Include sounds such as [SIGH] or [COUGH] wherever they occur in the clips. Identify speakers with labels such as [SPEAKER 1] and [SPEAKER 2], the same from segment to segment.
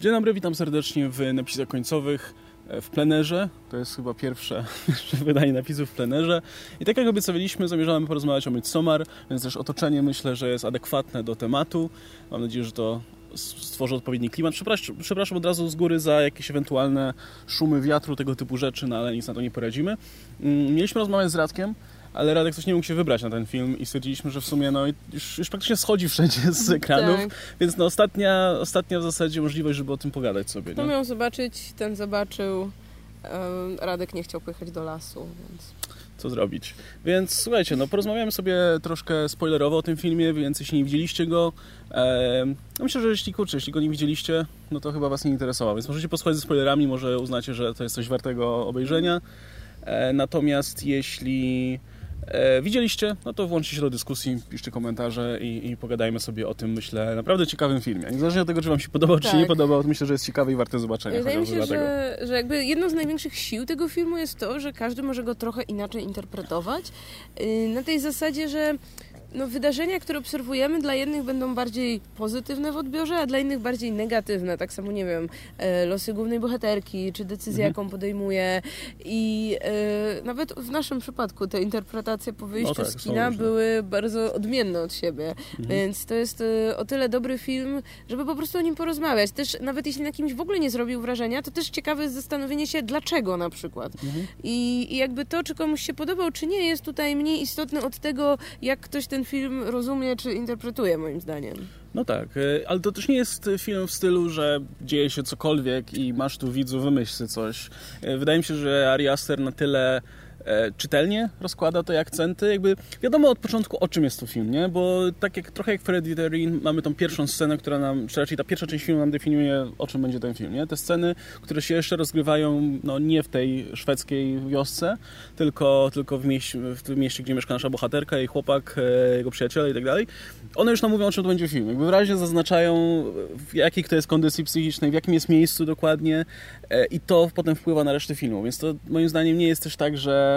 [SPEAKER 1] Dzień dobry, witam serdecznie w napisach końcowych e, w plenerze. To jest chyba pierwsze, [LAUGHS] wydanie napisów w plenerze. I tak jak obiecaliśmy, zamierzamy porozmawiać o Midsommar, więc też otoczenie myślę, że jest adekwatne do tematu. Mam nadzieję, że to stworzy odpowiedni klimat. Przepraszam, przepraszam od razu z góry za jakieś ewentualne szumy wiatru, tego typu rzeczy, no ale nic na to nie poradzimy. Mm, mieliśmy rozmawiać z Radkiem, ale Radek coś nie mógł się wybrać na ten film i stwierdziliśmy, że w sumie no, już, już praktycznie schodzi wszędzie z ekranów, tak. więc no, ostatnia, ostatnia w zasadzie możliwość, żeby o tym pogadać sobie.
[SPEAKER 2] To miał zobaczyć, ten zobaczył, Radek nie chciał pojechać do lasu, więc
[SPEAKER 1] co zrobić. Więc słuchajcie, no porozmawiamy sobie troszkę spoilerowo o tym filmie, więc jeśli nie widzieliście go, e, no myślę, że jeśli kurczę, jeśli go nie widzieliście, no to chyba was nie interesował, więc możecie posłuchać ze spoilerami, może uznacie, że to jest coś wartego obejrzenia. E, natomiast jeśli widzieliście, no to włączcie się do dyskusji, piszcie komentarze i, i, pogadajmy sobie o tym, myślę, naprawdę ciekawym filmie. Niezależnie od tego, czy Wam się podobał, tak. czy nie podobał, to myślę, że jest ciekawy i warte zobaczenia.
[SPEAKER 2] Wydaje mi się, że, że jakby jedną z największych sił tego filmu jest to, że każdy może go trochę inaczej interpretować. Y, na tej zasadzie, że no, wydarzenia, które obserwujemy, dla jednych będą bardziej pozytywne w odbiorze, a dla innych bardziej negatywne. Tak samo, nie wiem, e, losy głównej bohaterki, czy decyzja, mhm. jaką podejmuje. I e, nawet w naszym przypadku te interpretacje po wyjściu no tak, z kina były bardzo odmienne od siebie. Mhm. Więc to jest e, o tyle dobry film, żeby po prostu o nim porozmawiać. Też nawet jeśli na kimś w ogóle nie zrobił wrażenia, to też ciekawe jest zastanowienie się, dlaczego na przykład. Mhm. I, I jakby to, czy komuś się podobał, czy nie, jest tutaj mniej istotne od tego, jak ktoś ten ten film rozumie czy interpretuje, moim zdaniem.
[SPEAKER 1] No tak, e, ale to też nie jest film w stylu, że dzieje się cokolwiek i masz tu widzu, wymyśl coś. E, wydaje mi się, że Ari Aster na tyle czytelnie rozkłada te akcenty. Jakby wiadomo od początku o czym jest to film, nie? Bo tak jak trochę jak Hereditary mamy tą pierwszą scenę, która nam, czy raczej ta pierwsza część filmu nam definiuje o czym będzie ten film, nie? Te sceny, które się jeszcze rozgrywają no, nie w tej szwedzkiej wiosce, tylko, tylko w, mieście, w tym mieście, gdzie mieszka nasza bohaterka, jej chłopak, e, jego przyjaciele i tak dalej. One już nam mówią o czym to będzie film. Jakby wyraźnie zaznaczają w jakiej to jest kondycji psychicznej, w jakim jest miejscu dokładnie e, i to potem wpływa na resztę filmu. Więc to moim zdaniem nie jest też tak, że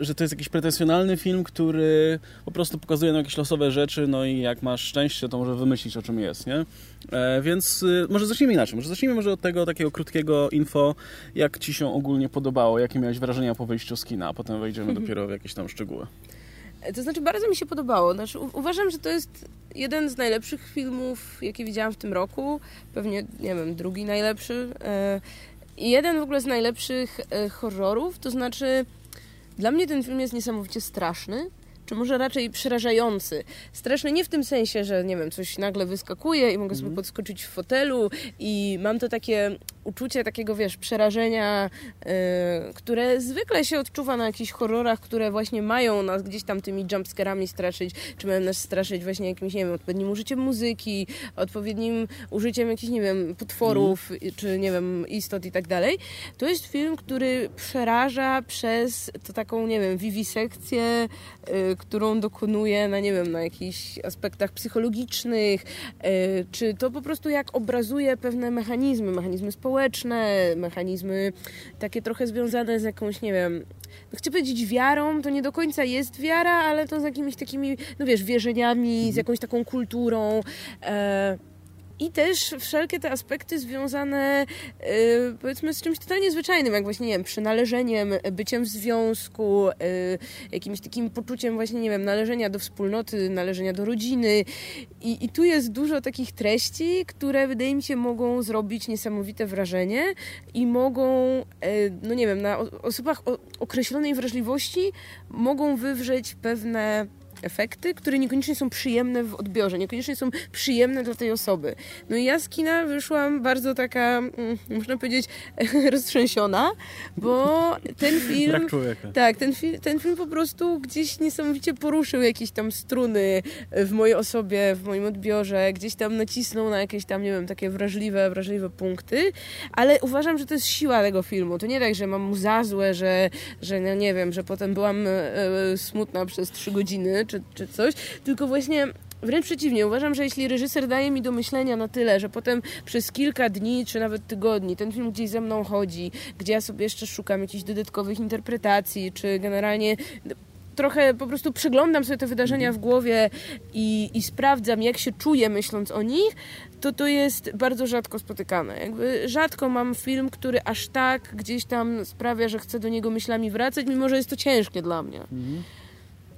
[SPEAKER 1] że, to jest jakiś pretensjonalny film, który po prostu pokazuje nam jakieś losowe rzeczy, no i jak masz szczęście, to może wymyślić o czym jest, nie? E, więc y, może zacznijmy inaczej. Może zacznijmy może od tego takiego krótkiego info, jak Ci się ogólnie podobało, jakie miałeś wrażenia po wyjściu z kina, a potem wejdziemy mhm. dopiero w jakieś tam szczegóły.
[SPEAKER 2] To znaczy, bardzo mi się podobało. Znaczy, uważam, że to jest jeden z najlepszych filmów, jakie widziałam w tym roku. Pewnie, nie wiem, drugi najlepszy. E, jeden w ogóle z najlepszych e, horrorów, to znaczy dla mnie ten film jest niesamowicie straszny, czy może raczej przerażający. Straszny nie w tym sensie, że nie wiem, coś nagle wyskakuje i mogę sobie mhm. podskoczyć w fotelu i mam to takie uczucie takiego, wiesz, przerażenia, yy, które zwykle się odczuwa na jakichś horrorach, które właśnie mają nas gdzieś tam tymi jumpscarami straszyć, czy mają nas straszyć właśnie jakimś, nie wiem, odpowiednim użyciem muzyki, odpowiednim użyciem jakichś, nie wiem, potworów, mm. czy nie wiem, istot i tak dalej. To jest film, który przeraża przez to taką, nie wiem, wiwisekcję, yy, którą dokonuje na, nie wiem, na jakichś aspektach psychologicznych, yy, czy to po prostu jak obrazuje pewne mechanizmy, mechanizmy społeczne, społeczne, mechanizmy takie trochę związane z jakąś, nie wiem, no chcę powiedzieć wiarą, to nie do końca jest wiara, ale to z jakimiś takimi, no wiesz, wierzeniami, z mhm. jakąś taką kulturą. E i też wszelkie te aspekty związane yy, powiedzmy z czymś totalnie zwyczajnym, jak właśnie, nie wiem, przynależeniem, byciem w związku, yy, jakimś takim poczuciem właśnie, nie wiem, należenia do wspólnoty, należenia do rodziny. I, I tu jest dużo takich treści, które wydaje mi się mogą zrobić niesamowite wrażenie i mogą, yy, no nie wiem, na osobach o określonej wrażliwości mogą wywrzeć pewne efekty, które niekoniecznie są przyjemne w odbiorze, niekoniecznie są przyjemne dla tej osoby. No i ja z kina wyszłam bardzo taka, mm, można powiedzieć, [LAUGHS] roztrzęsiona, bo ten [LAUGHS] film...
[SPEAKER 1] Brak człowieka.
[SPEAKER 2] Tak, ten, fi ten film po prostu gdzieś niesamowicie poruszył jakieś tam struny w mojej osobie, w moim odbiorze, gdzieś tam nacisnął na jakieś tam, nie wiem, takie wrażliwe, wrażliwe punkty, ale uważam, że to jest siła tego filmu. To nie tak, że mam mu za złe, że, że no nie wiem, że potem byłam e, e smutna przez trzy godziny, czy, czy coś, tylko właśnie Wręcz przeciwnie, uważam, że jeśli reżyser daje mi do myślenia na tyle, że potem przez kilka dni czy nawet tygodni ten film gdzieś ze mną chodzi, gdzie ja sobie jeszcze szukam jakichś dodatkowych interpretacji, czy generalnie trochę po prostu przeglądam sobie te wydarzenia w głowie i, i sprawdzam, jak się czuję myśląc o nich, to to jest bardzo rzadko spotykane. Jakby rzadko mam film, który aż tak gdzieś tam sprawia, że chcę do niego myślami wracać, mimo że jest to ciężkie dla mnie. Mhm.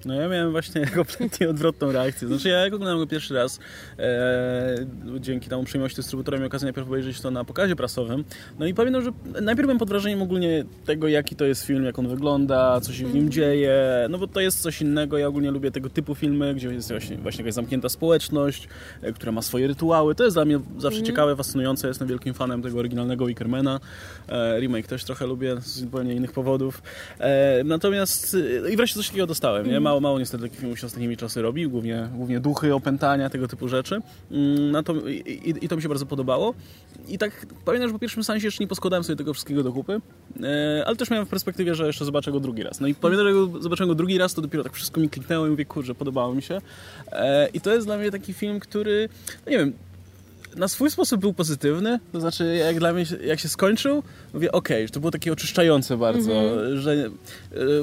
[SPEAKER 1] No ja miałem właśnie [LAUGHS] kompletnie odwrotną reakcję. Znaczy ja jak oglądałem go pierwszy raz, e, dzięki temu przyjemności dystrybutora miałem okazję najpierw obejrzeć to na pokazie prasowym. No i pamiętam, że najpierw byłem pod wrażeniem ogólnie tego, jaki to jest film, jak on wygląda, co się w nim mhm. dzieje. No bo to jest coś innego. Ja ogólnie lubię tego typu filmy, gdzie jest właśnie, właśnie jakaś zamknięta społeczność, e, która ma swoje rytuały. To jest dla mnie zawsze mm. ciekawe, fascynujące. Jestem wielkim fanem tego oryginalnego Wickermana. E, remake też trochę lubię z zupełnie innych powodów. E, natomiast e, i wreszcie coś takiego dostałem. Nie? Mało, mało niestety takich filmów się ostatnimi czasy robi, głównie, głównie duchy, opętania, tego typu rzeczy. No to, i, i, to mi się bardzo podobało. I tak pamiętam, że po pierwszym sensie jeszcze nie poskładałem sobie tego wszystkiego do kupy, e, ale też miałem w perspektywie, że jeszcze zobaczę go drugi raz. No i pamiętam, że zobaczyłem go drugi raz, to dopiero tak wszystko mi kliknęło i mówię, kurczę, podobało mi się. E, I to jest dla mnie taki film, który, no nie wiem, na swój sposób był pozytywny, to znaczy jak dla mnie, jak się skończył, mówię, okej, okay, że to było takie oczyszczające bardzo, mm-hmm. że y,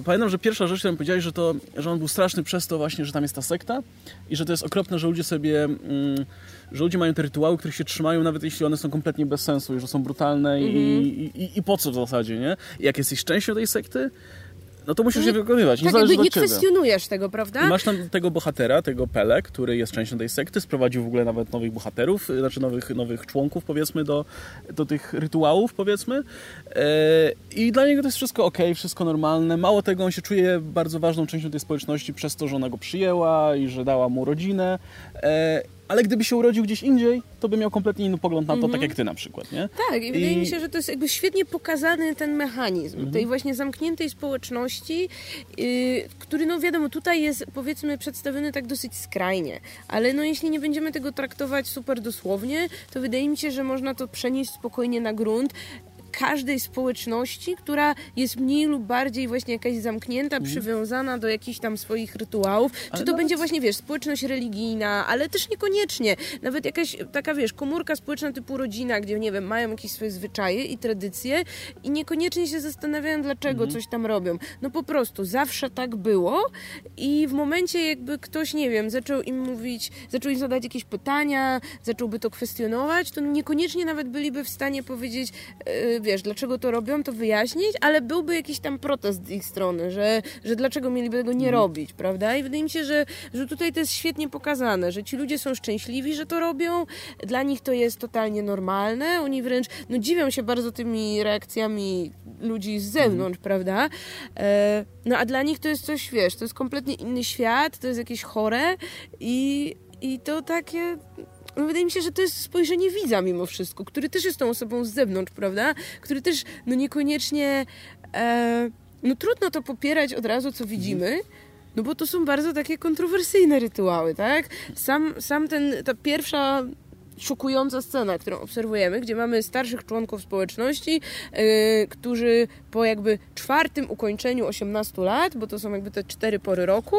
[SPEAKER 1] pamiętam, że pierwsza rzecz, którą powiedziałeś, że to, że on był straszny przez to właśnie, że tam jest ta sekta i że to jest okropne, że ludzie sobie, mm, że ludzie mają te rytuały, których się trzymają, nawet jeśli one są kompletnie bez sensu i że są brutalne i, mhm. i, i, po co w zasadzie, nie? I jak jesteś częścią tej sekty, no to musisz je wykonywać. Nie
[SPEAKER 2] tak, nie kwestionujesz tego, prawda?
[SPEAKER 1] I masz tam tego bohatera, tego Pele, który jest częścią tej sekty, sprowadził w ogóle nawet nowych bohaterów, znaczy nowych, nowych członków, powiedzmy, do, do tych rytuałów, powiedzmy. E, I dla niego to jest wszystko ok, wszystko normalne. Mało tego, on się czuje bardzo ważną częścią tej społeczności przez to, że ona go przyjęła i że dała mu rodzinę. Ale gdyby się urodził gdzieś indziej, to by miał kompletnie inny pogląd na to, mm -hmm. tak jak ty na przykład, nie?
[SPEAKER 2] Tak, i, I, wydaje mi się, że to jest jakby świetnie pokazany ten mechanizm mm -hmm. tej właśnie zamkniętej społeczności, yy, który no wiadomo, tutaj jest powiedzmy przedstawiony tak dosyć skrajnie, ale no jeśli nie będziemy tego traktować super dosłownie, to wydaje mi się, że można to przenieść spokojnie na grunt każdej społeczności, która jest mniej lub bardziej właśnie jakaś zamknięta, mm. przywiązana do jakichś tam swoich rytuałów. Ale Czy to nawet... będzie właśnie, wiesz, społeczność religijna, ale też niekoniecznie. Nawet jakaś taka, wiesz, komórka społeczna typu rodzina, gdzie, nie wiem, mają jakieś swoje zwyczaje i tradycje i niekoniecznie się zastanawiają, dlaczego mm. coś tam robią. No po prostu, zawsze tak było i w momencie jakby ktoś, nie wiem, zaczął im mówić, zaczął im zadać jakieś pytania, zacząłby to kwestionować, to niekoniecznie nawet byliby w stanie powiedzieć, yy, wiesz, dlaczego to robią, to wyjaśnić, ale byłby jakiś tam protest z ich strony, że, że dlaczego mieliby tego nie mhm. robić, prawda? I wydaje mi się, że, że tutaj to jest świetnie pokazane, że ci ludzie są szczęśliwi, że to robią, dla nich to jest totalnie normalne, oni wręcz, no dziwią się bardzo tymi reakcjami ludzi z zewnątrz, mhm. prawda? E, no a dla nich to jest coś, wiesz, to jest kompletnie inny świat, to jest jakieś chore i, i to takie wydaje mi się, że to jest spojrzenie widza mimo wszystko, który też jest tą osobą z zewnątrz, prawda? Który też, no niekoniecznie, e, no trudno to popierać od razu, co widzimy, no bo to są bardzo takie kontrowersyjne rytuały, tak? Sam, sam ten, ta pierwsza szokująca scena, którą obserwujemy, gdzie mamy starszych członków społeczności, yy, którzy po jakby czwartym ukończeniu 18 lat, bo to są jakby te cztery pory roku,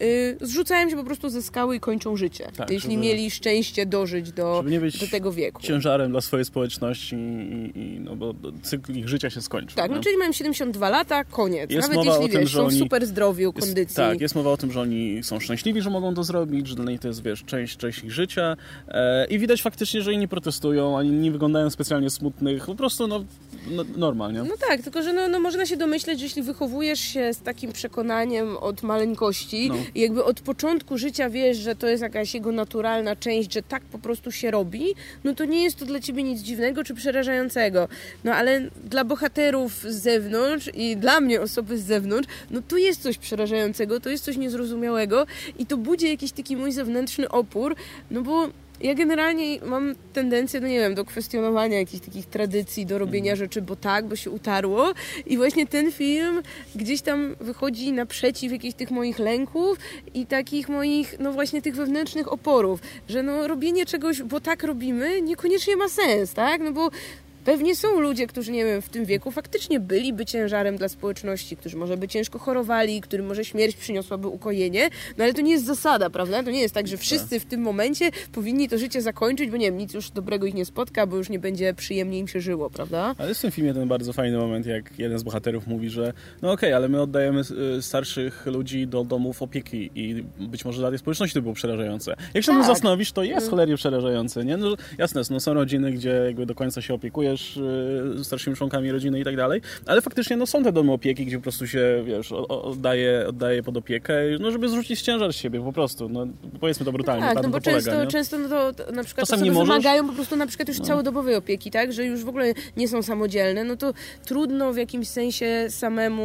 [SPEAKER 2] yy, zrzucają się po prostu ze skały i kończą życie. Tak, jeśli żeby, mieli szczęście dożyć do, do tego wieku.
[SPEAKER 1] ciężarem dla swojej społeczności, i, i, no bo cykl ich życia się skończył.
[SPEAKER 2] Tak, no, czyli mają 72 lata, koniec. Jest Nawet jeśli tym, wiesz, są w super zdrowiu, kondycji. Jest,
[SPEAKER 1] tak, jest mowa o tym, że oni są szczęśliwi, że mogą to zrobić, że dla nich to jest, wiesz, część, część ich życia e, i widać faktycznie, że oni nie protestują, ani nie wyglądają specjalnie smutnych, po prostu no, no normalnie.
[SPEAKER 2] No tak, tylko że no, no można się domyśleć, że jeśli wychowujesz się z takim przekonaniem od maleńkości no. i jakby od początku życia wiesz, że to jest jakaś jego naturalna część, że tak po prostu się robi, no to nie jest to dla ciebie nic dziwnego czy przerażającego. No ale dla bohaterów z zewnątrz i dla mnie osoby z zewnątrz, no to jest coś przerażającego, to jest coś niezrozumiałego i to budzi jakiś taki mój zewnętrzny opór, no bo ja generalnie mam tendencję, no nie wiem, do kwestionowania jakichś takich tradycji, do robienia mhm. rzeczy, bo tak, bo się utarło. I właśnie ten film gdzieś tam wychodzi naprzeciw jakichś tych moich lęków i takich moich, no właśnie tych wewnętrznych oporów, że no robienie czegoś, bo tak robimy, niekoniecznie ma sens, tak? No bo Pewnie są ludzie, którzy, nie wiem, w tym wieku faktycznie byliby ciężarem dla społeczności, którzy może by ciężko chorowali, którym może śmierć przyniosłaby ukojenie, no ale to nie jest zasada, prawda? To nie jest tak, że wszyscy w tym momencie powinni to życie zakończyć, bo nie wiem, nic już dobrego ich nie spotka, bo już nie będzie przyjemnie im się żyło, prawda?
[SPEAKER 1] Ale jest w tym filmie ten bardzo fajny moment, jak jeden z bohaterów mówi, że no okej, okay, ale my oddajemy y, starszych ludzi do domów opieki i być może dla tej społeczności to było przerażające. Jak się tak. zastanowisz, to jest mm. cholernie przerażające, nie? No, jasne, no, są rodziny, gdzie jakby do końca się opiekujesz y, starszymi członkami rodziny i tak dalej, ale faktycznie no, są te domy opieki, gdzie po prostu się, wiesz, oddaje, oddaje pod opiekę, no żeby zrzucić ciężar z siebie po prostu, no powiedzmy to brutalnie.
[SPEAKER 2] Tak, no bo często, polega, często no to, to na przykład Czasem osoby wymagają po prostu na przykład już no. całodobowej opieki, tak, że już w ogóle nie są samodzielne, no to trudno w jakimś sensie samemu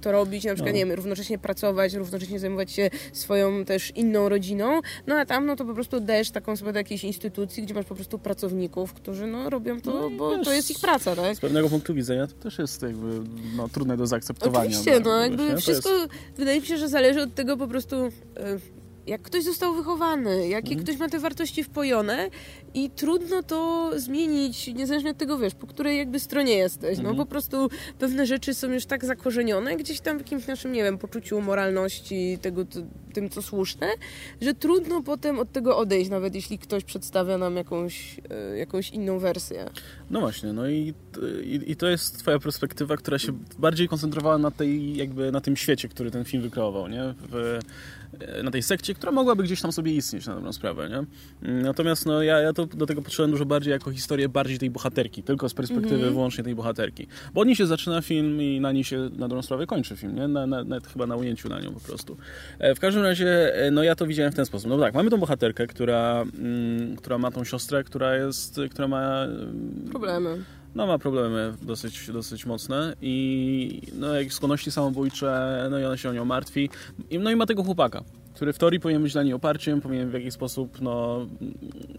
[SPEAKER 2] to robić, na przykład, no. nie wiem, równocześnie pracować, równocześnie zajmować się swoją też inną rodziną, no a tam no to po prostu oddajesz taką sobie do jakiejś instytucji, gdzie masz po prostu pracowników, którzy no robią to, no bo wiesz, to jest ich praca, tak?
[SPEAKER 1] Z pewnego punktu widzenia to też jest jakby no, trudne do zaakceptowania.
[SPEAKER 2] Oczywiście, no, no jakby wszystko, jest... wydaje mi się, że zależy od tego po prostu e, jak ktoś został wychowany, jakie mhm. ktoś ma te wartości wpojone i trudno to zmienić, niezależnie od tego, wiesz, po której jakby stronie jesteś. No mhm. po prostu pewne rzeczy są już tak zakorzenione gdzieś tam w jakimś naszym, nie wiem, poczuciu moralności, tego, to, tym, co słuszne, że trudno potem od tego odejść, nawet jeśli ktoś przedstawia nam jakąś, e, jakąś inną wersję.
[SPEAKER 1] No właśnie, no i, i, i, to jest twoja perspektywa, która się bardziej koncentrowała na tej, jakby na tym świecie, który ten film wykreował, nie? W, na tej sekcie, która mogłaby gdzieś tam sobie istnieć na dobrą sprawę, nie? Natomiast no, ja, ja to do tego podszedłem dużo bardziej jako historię bardziej tej bohaterki, tylko z perspektywy mm -hmm. wyłącznie tej bohaterki. Bo od niej się zaczyna film i na niej się na dobrą sprawę kończy film, nie? Na, na, nawet chyba na ujęciu na nią po prostu. E, w każdym razie, e, no ja to widziałem w ten sposób. No tak, mamy tą bohaterkę, która, mm, która ma tą siostrę, która jest, która ma...
[SPEAKER 2] Problemy
[SPEAKER 1] no ma problemy dosyć, dosyć mocne i no, jak skłonności samobójcze, no i ona się o nią martwi. No i ma tego chłopaka, który w teorii powinien być dla niej oparciem, powinien w jakiś sposób, no,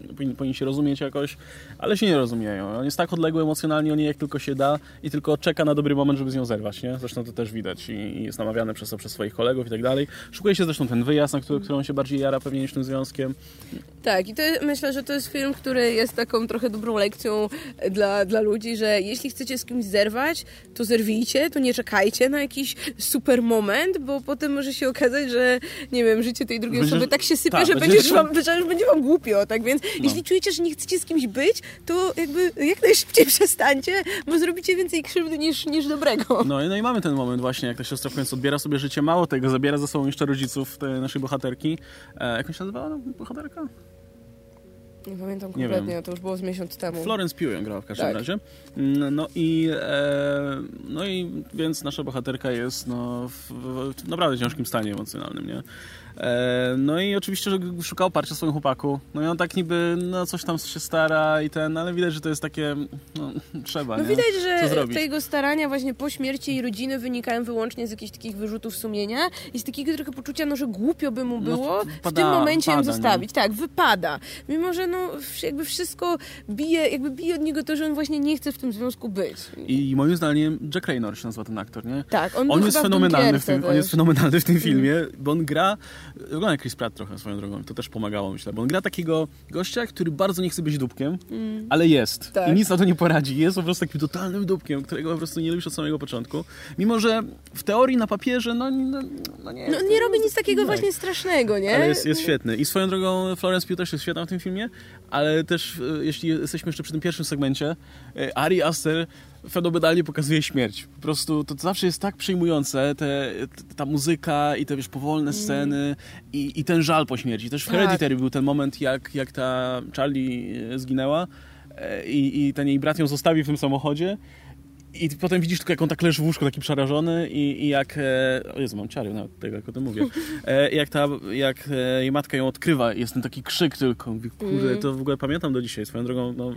[SPEAKER 1] powinien, powinien się rozumieć jakoś, ale się nie rozumieją. On jest tak odległy emocjonalnie o niej, jak tylko się da i tylko czeka na dobry moment, żeby z nią zerwać, nie? Zresztą to też widać i, i jest namawiany przez to przez swoich kolegów i tak dalej. Szukuje się zresztą ten wyjazd, na który, którą się bardziej jara pewnie niż tym związkiem.
[SPEAKER 2] Tak, i to myślę, że to jest film, który jest taką trochę dobrą lekcją dla, dla ludzi, że jeśli chcecie z kimś zerwać, to zerwijcie, to nie czekajcie na jakiś super moment, bo potem może się okazać, że nie wiem, życie tej drugiej będziesz, osoby tak się sypie, tak, że, będziesz wam, że będzie wam głupio, tak więc no. jeśli czujecie, że nie chcecie z kimś być, to jakby jak najszybciej [LAUGHS] przestańcie, bo zrobicie więcej krzywdy niż, niż dobrego.
[SPEAKER 1] No, no i mamy ten moment właśnie, jak ta siostra w końcu odbiera sobie życie, mało tego, zabiera za sobą jeszcze rodziców tej naszej bohaterki. E, jak się nazywała bohaterka?
[SPEAKER 2] Nie pamiętam kompletnie, nie to już było z miesiąc temu.
[SPEAKER 1] Florence Pugh ją grała w każdym tak. razie. Mm, no i, e, no i więc nasza bohaterka jest no, w, w naprawdę ciężkim stanie emocjonalnym, nie? E, no i oczywiście, że szuka oparcia w swoim chłopaku. No i on tak niby, no coś tam się stara i ten, ale widać, że to jest takie, no [LAUGHS] trzeba,
[SPEAKER 2] No
[SPEAKER 1] nie?
[SPEAKER 2] widać, że te jego starania właśnie po śmierci jej rodziny wynikają wyłącznie z jakichś takich wyrzutów sumienia i z takiego trochę poczucia, no że głupio by mu no, było no, w tym momencie ją zostawić. Nie? Tak, wypada. Mimo, że no jakby wszystko bije, jakby bije od niego to, że on właśnie nie chce w tym związku być.
[SPEAKER 1] I moim zdaniem Jack Raynor się nazywa ten aktor, nie?
[SPEAKER 2] Tak, on,
[SPEAKER 1] on jest fenomenalny w tym, On jest fenomenalny w tym filmie, bo on gra Wygląda jak Chris Pratt trochę swoją drogą. To też pomagało, myślę. Bo on gra takiego gościa, który bardzo nie chce być dupkiem, mm. ale jest. Tak. I nic na to nie poradzi. Jest po prostu takim totalnym dupkiem, którego po prostu nie lubisz od samego początku. Mimo, że w teorii, na papierze, no, no,
[SPEAKER 2] no nie... No, nie robi nic takiego właśnie strasznego, nie?
[SPEAKER 1] Ale jest, jest świetny. I swoją drogą Florence Pugh też jest świetna w tym filmie, ale też, e, jeśli jesteśmy jeszcze przy tym pierwszym segmencie, e, Ari Aster fenomenalnie pokazuje śmierć. Po prostu to, to zawsze jest tak przejmujące, te, ta muzyka i te wiesz, powolne mm. sceny i, i ten żal po śmierci. Też w tak. Hereditary był ten moment, jak, jak ta Charlie e, zginęła e, i, i ten jej brat ją zostawił w tym samochodzie i potem widzisz tylko, jak on tak leży w łóżku, taki przerażony i, i jak... E, o Jezu, mam ciary nawet tego, jak o tym mówię. E, jak, ta, jak e, jej matka ją odkrywa jest ten taki krzyk tylko. Kurde, mm. to w ogóle pamiętam do dzisiaj. Swoją drogą, no,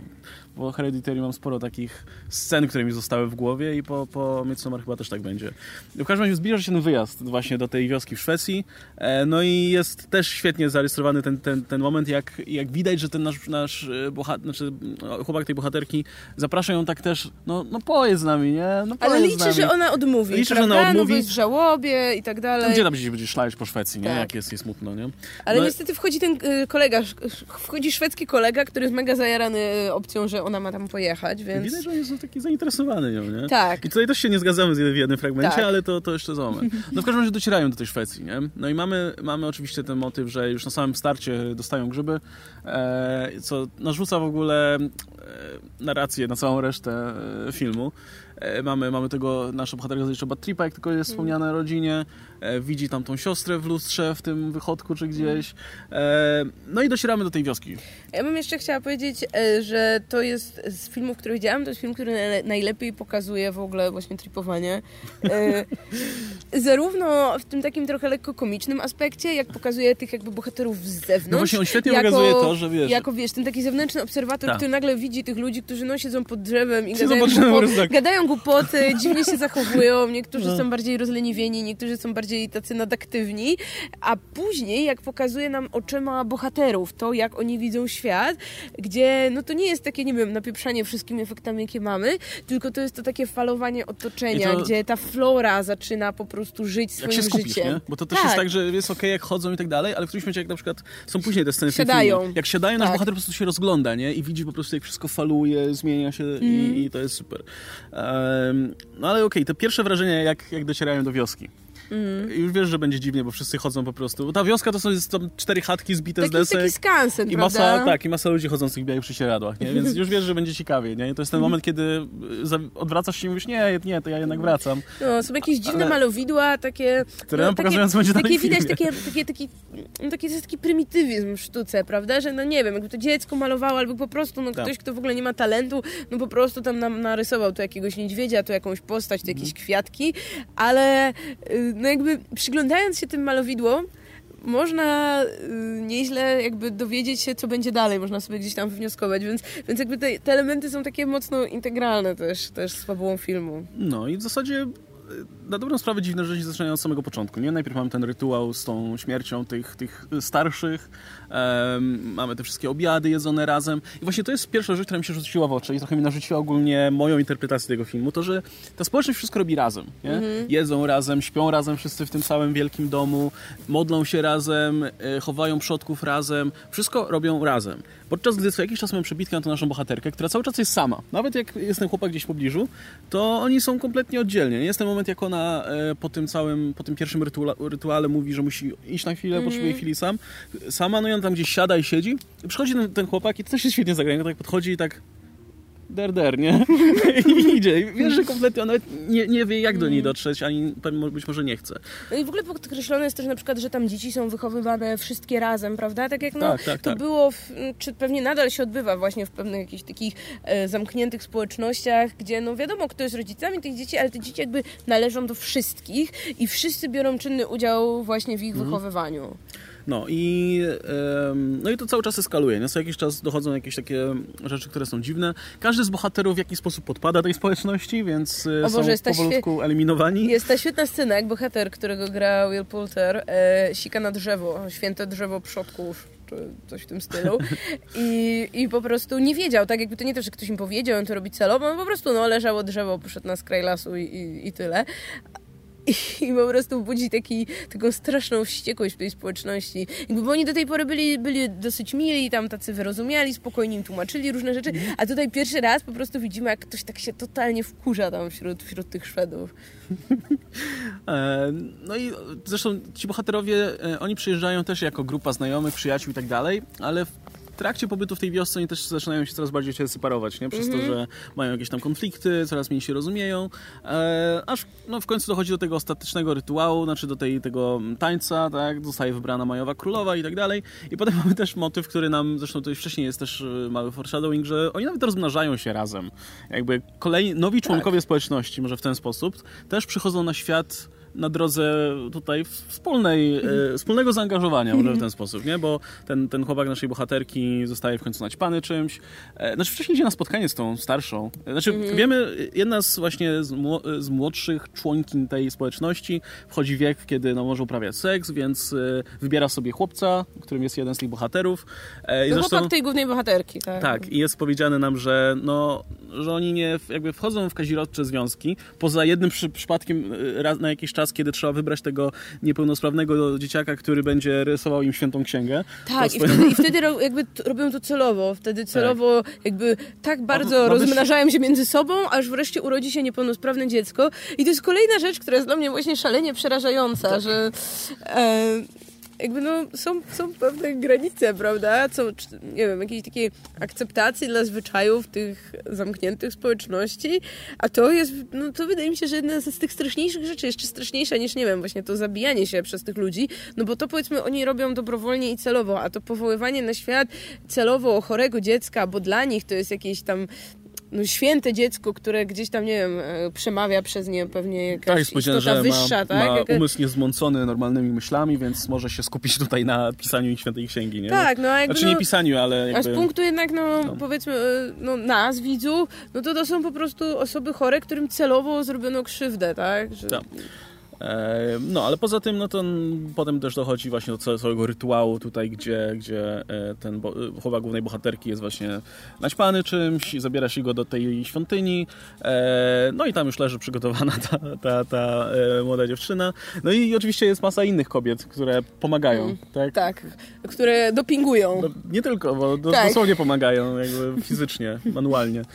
[SPEAKER 1] po Hereditary mam sporo takich scen, które mi zostały w głowie i po, po Midsommar chyba też tak będzie. W każdym razie zbliża się ten wyjazd właśnie do tej wioski w Szwecji. E, no i jest też świetnie zarejestrowany ten, ten, ten moment, jak, jak widać, że ten nasz, nasz bohater, znaczy chłopak tej bohaterki zaprasza ją tak też, no, no pojedz nami, nie? No
[SPEAKER 2] Ale
[SPEAKER 1] nami.
[SPEAKER 2] że ona odmówi,
[SPEAKER 1] Liczę, że ona odmówi.
[SPEAKER 2] No jest w żałobie i tak dalej.
[SPEAKER 1] Gdzie tam będzie, będzie szlać po Szwecji, nie?
[SPEAKER 2] Tak.
[SPEAKER 1] Jak jest jej smutno, nie?
[SPEAKER 2] Ale
[SPEAKER 1] No-
[SPEAKER 2] niestety wchodzi ten y, kolega, wchodzi szwedzki kolega, który jest mega zajarany y, opcją, że ona ma tam pojechać, więc...
[SPEAKER 1] Widać, że oni są taki zainteresowany nią, nie?
[SPEAKER 2] Tak.
[SPEAKER 1] I tutaj też się nie zgadzamy w jednym fragmencie,
[SPEAKER 2] Tak.
[SPEAKER 1] ale to, to jeszcze za moment. [LAUGHS] No w każdym razie docierają do tej Szwecji, nie? No i mamy, mamy oczywiście ten motyw, że już na samym starcie dostają grzyby, e, co narzuca w ogóle e, narrację na całą resztę e, filmu. E, mamy, mamy tego, nasza bohaterka zalicza bad tripa, jak tylko jest wspomniane rodzinie, widzi tam tą siostrę w lustrze, w tym wychodku czy gdzieś. E, no i docieramy do tej wioski.
[SPEAKER 2] Ja bym jeszcze chciała powiedzieć, e, że to jest z filmów, które widziałam, to jest film, który najle- najlepiej pokazuje w ogóle właśnie tripowanie. E, [LAUGHS] Zarówno w tym takim trochę lekko komicznym aspekcie, jak pokazuje tych jakby bohaterów z zewnątrz.
[SPEAKER 1] No właśnie on świetnie
[SPEAKER 2] jako,
[SPEAKER 1] pokazuje to, że wiesz...
[SPEAKER 2] Jako wiesz, ten taki zewnętrzny obserwator,
[SPEAKER 1] Tak.
[SPEAKER 2] który nagle widzi tych ludzi, którzy no siedzą pod drzewem i gadają, głupo- gadają głupoty, dziwnie się [LAUGHS] zachowują, niektórzy
[SPEAKER 1] No.
[SPEAKER 2] są bardziej rozleniwieni, niektórzy są bardziej tacy nadaktywni, a później jak pokazuje nam oczyma bohaterów to, jak oni widzą świat, gdzie no to nie jest takie, nie wiem, napieprzanie wszystkimi efektami, jakie mamy, tylko to jest to takie falowanie otoczenia,
[SPEAKER 1] to-
[SPEAKER 2] gdzie ta flora zaczyna po prostu żyć swoim
[SPEAKER 1] Jak się skupisz,
[SPEAKER 2] życiem.
[SPEAKER 1] nie? Bo to też
[SPEAKER 2] Tak.
[SPEAKER 1] jest tak, że jest okej, jak chodzą i tak dalej, ale w którymś momencie, jak na przykład są później te sceny
[SPEAKER 2] Siadają.
[SPEAKER 1] filmie, jak siadają, nasz
[SPEAKER 2] Tak.
[SPEAKER 1] bohater po prostu się rozgląda, nie? I widzi po prostu, jak wszystko faluje, zmienia się
[SPEAKER 2] Mhm.
[SPEAKER 1] i, i to jest super. Em, no ale okej, te pierwsze wrażenia, jak, jak docierają do wioski.
[SPEAKER 2] Mhm.
[SPEAKER 1] Już wiesz, że będzie dziwnie, bo wszyscy chodzą po prostu. Ta wioska to są tam cztery chatki zbite
[SPEAKER 2] Taki,
[SPEAKER 1] z desek.
[SPEAKER 2] taki skansen,
[SPEAKER 1] I
[SPEAKER 2] prawda?
[SPEAKER 1] masa, tak, i masa ludzi chodzących w białych prześcieradłach, nie? Więc już wiesz, że będzie ciekawie, nie? I to jest ten moment, kiedy y, odwracasz się i mówisz, nie, nie, to ja jednak wracam.
[SPEAKER 2] No, są jakieś dziwne
[SPEAKER 1] Ale-
[SPEAKER 2] malowidła, takie...
[SPEAKER 1] Które nam pokazują, co będzie dalej
[SPEAKER 2] takie widać, takie, takie, taki, no, taki, jest taki prymitywizm w sztuce, prawda? Że no nie wiem, jakby to dziecko malowało, albo po prostu no,
[SPEAKER 1] Tak.
[SPEAKER 2] ktoś, kto w ogóle nie ma talentu, no po prostu tam nam narysował tu jakiegoś niedźwiedzia, tu jakąś postać, tu jakieś kwiatki, ale y, no jakby przyglądając się tym malowidłom, można y, nieźle jakby dowiedzieć się, co będzie dalej, można sobie gdzieś tam wnioskować, więc, więc jakby te, te elementy są takie mocno integralne też, też z fabułą filmu.
[SPEAKER 1] No i w zasadzie y, na dobrą sprawę dziwne rzeczy zaczynają od samego początku, nie? Najpierw mamy ten rytuał z tą śmiercią tych, tych starszych, mamy te wszystkie obiady jedzone razem i właśnie to jest pierwsza rzecz, która mi się rzuciła w oczy i trochę mi narzuciła ogólnie moją interpretację tego filmu, to, że ta społeczność wszystko robi razem, nie? Jedzą razem, śpią razem wszyscy w tym samym wielkim domu, modlą się razem, y, chowają przodków razem, wszystko robią razem. Podczas gdy co jakiś czas mamy przebitkę na tą naszą bohaterkę, która cały czas jest sama. Nawet jak jest ten chłopak gdzieś w pobliżu, to oni są kompletnie oddzielnie. Jest ten moment, jak ona e, po tym całym, po tym pierwszym rytuale, rytuale mówi, że musi iść na chwilę, potrzebuje chwili sam. Sama, no i on tam gdzieś siada i siedzi. I przychodzi ten, ten chłopak i to też jest świetnie zagrane, tak podchodzi i tak der, der, nie? [LAUGHS] I idzie. I wiesz, że kompletnie ona nie, nie wie, jak do niej dotrzeć, ani być może nie chce.
[SPEAKER 2] No i w ogóle podkreślone jest też na przykład, że tam dzieci są wychowywane wszystkie razem, prawda? Tak jak no,
[SPEAKER 1] Tak, tak,
[SPEAKER 2] to
[SPEAKER 1] tak.
[SPEAKER 2] było, w, czy pewnie nadal się odbywa właśnie w pewnych jakichś takich e, zamkniętych społecznościach, gdzie no wiadomo, kto jest rodzicami tych dzieci, ale te dzieci jakby należą do wszystkich i wszyscy biorą czynny udział właśnie w ich
[SPEAKER 1] Mhm.
[SPEAKER 2] wychowywaniu.
[SPEAKER 1] No i, no i to cały czas eskaluje. Nie? Co jakiś czas dochodzą jakieś takie rzeczy, które są dziwne. Każdy z bohaterów w jakiś sposób podpada tej społeczności, więc e,
[SPEAKER 2] O
[SPEAKER 1] są
[SPEAKER 2] Boże, jest
[SPEAKER 1] powolutku eliminowani.
[SPEAKER 2] Jest ta świetna scena, jak bohater, którego gra Will Poulter, e, sika na drzewo, święte drzewo przodków, czy coś w tym stylu. [LAUGHS] I, I po prostu nie wiedział, tak jakby to nie to, że ktoś im powiedział, on to robi celowo, on po prostu no, leżało drzewo, poszedł na skraj lasu i, i, i tyle. [LAUGHS] I po prostu budzi taki, taką straszną wściekłość w tej społeczności. Jakby, bo oni do tej pory byli, byli dosyć mili, tam tacy wyrozumiali, spokojnie im tłumaczyli różne rzeczy, a tutaj pierwszy raz po prostu widzimy, jak ktoś tak się totalnie wkurza tam wśród, wśród tych Szwedów. [LAUGHS]
[SPEAKER 1] E, No i zresztą ci bohaterowie, e, oni przyjeżdżają też jako grupa znajomych, przyjaciół i tak dalej, ale trakcie pobytu w tej wiosce oni też zaczynają się coraz bardziej się separować, nie? Przez to, że mają jakieś tam konflikty, coraz mniej się rozumieją, e, aż no, w końcu dochodzi do tego ostatecznego rytuału, znaczy do tej, tego tańca, tak? Zostaje wybrana Majowa Królowa i tak dalej. I potem [LAUGHS] mamy też motyw, który nam, zresztą to już wcześniej jest też e, mały foreshadowing, że oni nawet rozmnażają się razem. Jakby kolejni, nowi członkowie społeczności, może w ten sposób, też przychodzą na świat na drodze tutaj wspólnej, e, wspólnego zaangażowania, może w ten sposób, nie? Bo ten, ten chłopak naszej bohaterki zostaje w końcu naćpany czymś. E, znaczy wcześniej idzie na spotkanie z tą starszą. Znaczy
[SPEAKER 2] Mhm.
[SPEAKER 1] wiemy, jedna z właśnie z, z młodszych członkiń tej społeczności wchodzi wiek, kiedy no, może uprawiać seks, więc e, wybiera sobie chłopca, którym jest jeden z tych bohaterów. E, i
[SPEAKER 2] No
[SPEAKER 1] zresztą-
[SPEAKER 2] chłopak tej głównej bohaterki, tak.
[SPEAKER 1] tak, i jest powiedziane nam, że, no, że oni nie jakby wchodzą w kazirodcze związki, poza jednym przy, przypadkiem y, raz na jakiś czas, kiedy trzeba wybrać tego niepełnosprawnego dzieciaka, który będzie rysował im świętą księgę.
[SPEAKER 2] Tak, i
[SPEAKER 1] swoje-
[SPEAKER 2] wtedy, i wtedy jakby robią to celowo. Wtedy celowo jakby tak bardzo
[SPEAKER 1] być-
[SPEAKER 2] rozmnażają się między sobą, aż wreszcie urodzi się niepełnosprawne dziecko. I to jest kolejna rzecz, która jest dla mnie właśnie szalenie przerażająca,
[SPEAKER 1] Tak.
[SPEAKER 2] że e, jakby no są, są pewne granice, prawda? Czy, nie wiem, jakiejś takiej akceptacji dla zwyczajów tych zamkniętych społeczności, a to jest, no to wydaje mi się, że jedna z tych straszniejszych rzeczy, jeszcze straszniejsza niż, nie wiem, właśnie to zabijanie się przez tych ludzi, no bo to powiedzmy oni robią dobrowolnie i celowo, a to powoływanie na świat celowo chorego dziecka, bo dla nich to jest jakieś tam no, święte dziecko, które gdzieś tam, nie wiem, e, przemawia przez nie pewnie jakaś
[SPEAKER 1] Tak,
[SPEAKER 2] istota
[SPEAKER 1] że
[SPEAKER 2] wyższa,
[SPEAKER 1] ma,
[SPEAKER 2] tak?
[SPEAKER 1] ma
[SPEAKER 2] Jaka-
[SPEAKER 1] umysł niezmącony normalnymi myślami, więc może się skupić tutaj na pisaniu świętej księgi, nie?
[SPEAKER 2] Tak, no a jakby
[SPEAKER 1] Znaczy nie
[SPEAKER 2] no,
[SPEAKER 1] pisaniu, ale
[SPEAKER 2] A
[SPEAKER 1] jakby...
[SPEAKER 2] z punktu jednak, no,
[SPEAKER 1] No.
[SPEAKER 2] powiedzmy, e, no, nas, widzów, no to to są po prostu osoby chore, którym celowo zrobiono krzywdę, tak? Że...
[SPEAKER 1] Tak. E, No, ale poza tym, no to potem też dochodzi właśnie do całego- rytuału tutaj, gdzie, gdzie e, ten bo, e, chłopak głównej bohaterki jest właśnie naćpany czymś i zabiera się go do tej świątyni. No i tam już leży przygotowana ta, ta, ta młoda dziewczyna. No i oczywiście jest masa innych kobiet, które pomagają,
[SPEAKER 2] Mm,
[SPEAKER 1] tak?
[SPEAKER 2] Tak, które dopingują.
[SPEAKER 1] No, nie tylko, bo
[SPEAKER 2] Tak.
[SPEAKER 1] dosłownie pomagają, jakby fizycznie, manualnie. [LAUGHS]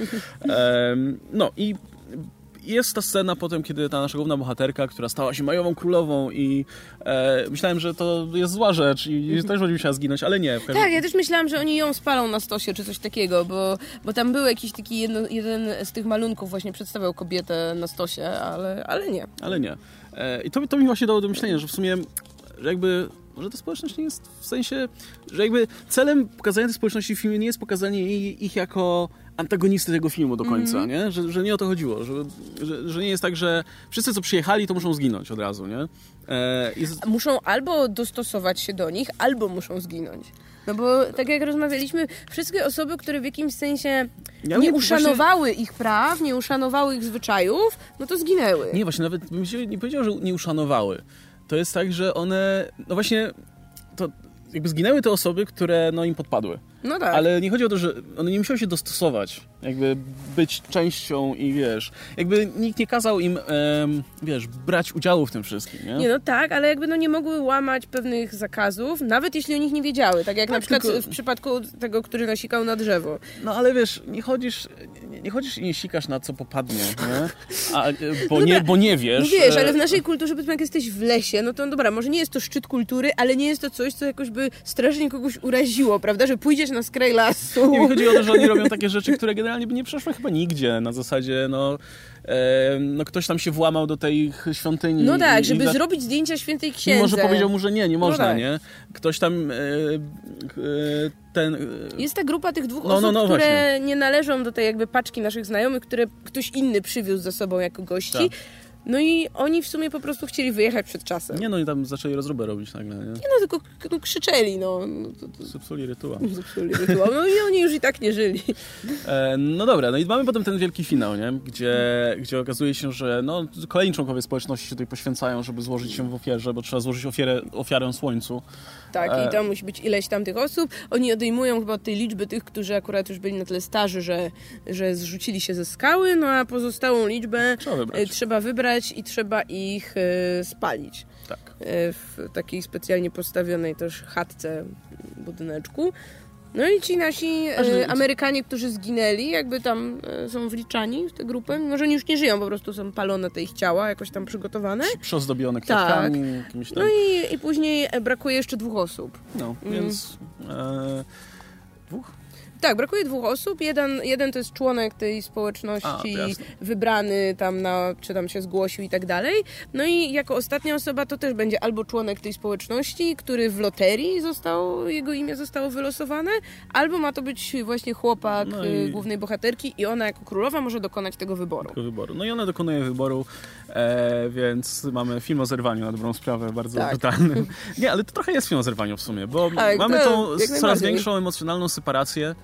[SPEAKER 1] No i jest ta scena potem, kiedy ta nasza główna bohaterka, która stała się majową królową i e, myślałem, że to jest zła rzecz i, i też będzie musiała zginąć, ale nie. Każdym...
[SPEAKER 2] Tak, ja też myślałam, że oni ją spalą na stosie czy coś takiego, bo, bo tam był jakiś taki jedno, jeden z tych malunków właśnie przedstawiał kobietę na stosie, ale, ale nie.
[SPEAKER 1] Ale nie. E, I to, to mi właśnie dało do myślenia, że w sumie że jakby że ta społeczność nie jest w sensie, że jakby celem pokazania tej społeczności w filmie nie jest pokazanie ich jako antagonisty tego filmu do końca, nie? Że, że nie o to chodziło, że, że, że nie jest tak, że wszyscy co przyjechali to muszą zginąć od razu, nie? E, z-
[SPEAKER 2] Muszą albo dostosować się do nich, albo muszą zginąć. No bo tak jak rozmawialiśmy, wszystkie osoby, które w jakimś sensie
[SPEAKER 1] Ja
[SPEAKER 2] nie uszanowały ich praw, nie uszanowały ich zwyczajów, no to zginęły.
[SPEAKER 1] Nie, właśnie nawet bym się nie powiedział, że nie uszanowały. To jest tak, że one, no właśnie, to jakby zginęły te osoby, które no im podpadły.
[SPEAKER 2] No tak.
[SPEAKER 1] Ale nie chodzi o to, że one nie musiały się dostosować, jakby być częścią i wiesz, jakby nikt nie kazał im, em, wiesz, brać udziału w tym wszystkim, nie?
[SPEAKER 2] Nie, no tak, ale jakby no nie mogły łamać pewnych zakazów, nawet jeśli o nich nie wiedziały. Tak jak
[SPEAKER 1] Tak,
[SPEAKER 2] na przykład
[SPEAKER 1] tylko-
[SPEAKER 2] w przypadku tego, który nasikał na drzewo.
[SPEAKER 1] No ale wiesz, nie chodzisz, nie, nie chodzisz i nie sikasz na co popadnie, nie? [LAUGHS] A, e, bo,
[SPEAKER 2] No
[SPEAKER 1] nie,
[SPEAKER 2] dobra.
[SPEAKER 1] bo nie wiesz.
[SPEAKER 2] No wiesz,
[SPEAKER 1] e,
[SPEAKER 2] ale w naszej kulturze, powiedzmy, jak jesteś w lesie, no to dobra, może nie jest to szczyt kultury, ale nie jest to coś, co jakoś by strasznie kogoś uraziło, prawda? Że pójdziesz na skraj lasu.
[SPEAKER 1] Nie chodzi o to, że oni [LAUGHS] robią takie rzeczy, które generalnie by nie przeszły chyba nigdzie. Na zasadzie, no, e, no ktoś tam się włamał do tej świątyni.
[SPEAKER 2] No tak,
[SPEAKER 1] i,
[SPEAKER 2] żeby
[SPEAKER 1] i za-
[SPEAKER 2] zrobić zdjęcia świętej księdze.
[SPEAKER 1] może powiedział mu, że nie, nie można,
[SPEAKER 2] tak.
[SPEAKER 1] nie? Ktoś tam e, e, ten... e,
[SPEAKER 2] Jest ta grupa tych dwóch
[SPEAKER 1] No, no,
[SPEAKER 2] osób,
[SPEAKER 1] no,
[SPEAKER 2] które
[SPEAKER 1] właśnie.
[SPEAKER 2] nie należą do tej jakby paczki naszych znajomych, które ktoś inny przywiózł ze sobą jako gości.
[SPEAKER 1] Tak.
[SPEAKER 2] No i oni w sumie po prostu chcieli wyjechać przed czasem.
[SPEAKER 1] Nie no i tam zaczęli rozróbę robić nagle, nie?
[SPEAKER 2] Nie no, tylko no, krzyczeli, no. no to, to,
[SPEAKER 1] Zepsuli rytuał. [LAUGHS]
[SPEAKER 2] zepsuli rytuał. No i oni już i tak nie żyli.
[SPEAKER 1] E, no dobra, no i mamy potem ten wielki finał, nie? Gdzie, gdzie okazuje się, że no, kolejni członkowie społeczności się tutaj poświęcają, żeby złożyć się w ofierze, bo trzeba złożyć ofierę, ofiarę słońcu.
[SPEAKER 2] Tak,
[SPEAKER 1] E.
[SPEAKER 2] i tam musi być ileś tam tych osób. Oni odejmują chyba od tej liczby tych, którzy akurat już byli na tyle starzy, że, że zrzucili się ze skały, no a pozostałą liczbę
[SPEAKER 1] Trzeba
[SPEAKER 2] e,
[SPEAKER 1] wybrać.
[SPEAKER 2] trzeba wybrać i trzeba ich e, spalić.
[SPEAKER 1] Tak.
[SPEAKER 2] E, w takiej specjalnie postawionej też chatce, budyneczku. No i ci nasi e, Amerykanie, którzy zginęli, jakby tam e, są wliczani w tę grupę, mimo że oni już nie żyją, po prostu są palone te ich ciała, jakoś tam przygotowane.
[SPEAKER 1] Przyozdobione kwiatkami, jakimiś tam...
[SPEAKER 2] No i, i później e, brakuje jeszcze dwóch osób.
[SPEAKER 1] No,
[SPEAKER 2] Mm.
[SPEAKER 1] więc... E, dwóch?
[SPEAKER 2] Tak, brakuje dwóch osób. Jeden, jeden to jest członek tej społeczności,
[SPEAKER 1] A,
[SPEAKER 2] wybrany tam na, czy tam się zgłosił i tak dalej. No i jako ostatnia osoba to też będzie albo członek tej społeczności, który w loterii został, jego imię zostało wylosowane, albo ma to być właśnie chłopak
[SPEAKER 1] No
[SPEAKER 2] y,
[SPEAKER 1] i-
[SPEAKER 2] głównej bohaterki i ona jako królowa może dokonać tego wyboru.
[SPEAKER 1] Tego wyboru. No i ona dokonuje wyboru, e, więc mamy film o zerwaniu na dobrą sprawę, bardzo
[SPEAKER 2] Tak.
[SPEAKER 1] brutalnym. Nie, ale to trochę jest film o zerwaniu w sumie, bo
[SPEAKER 2] Tak,
[SPEAKER 1] mamy
[SPEAKER 2] to
[SPEAKER 1] tą coraz większą emocjonalną separację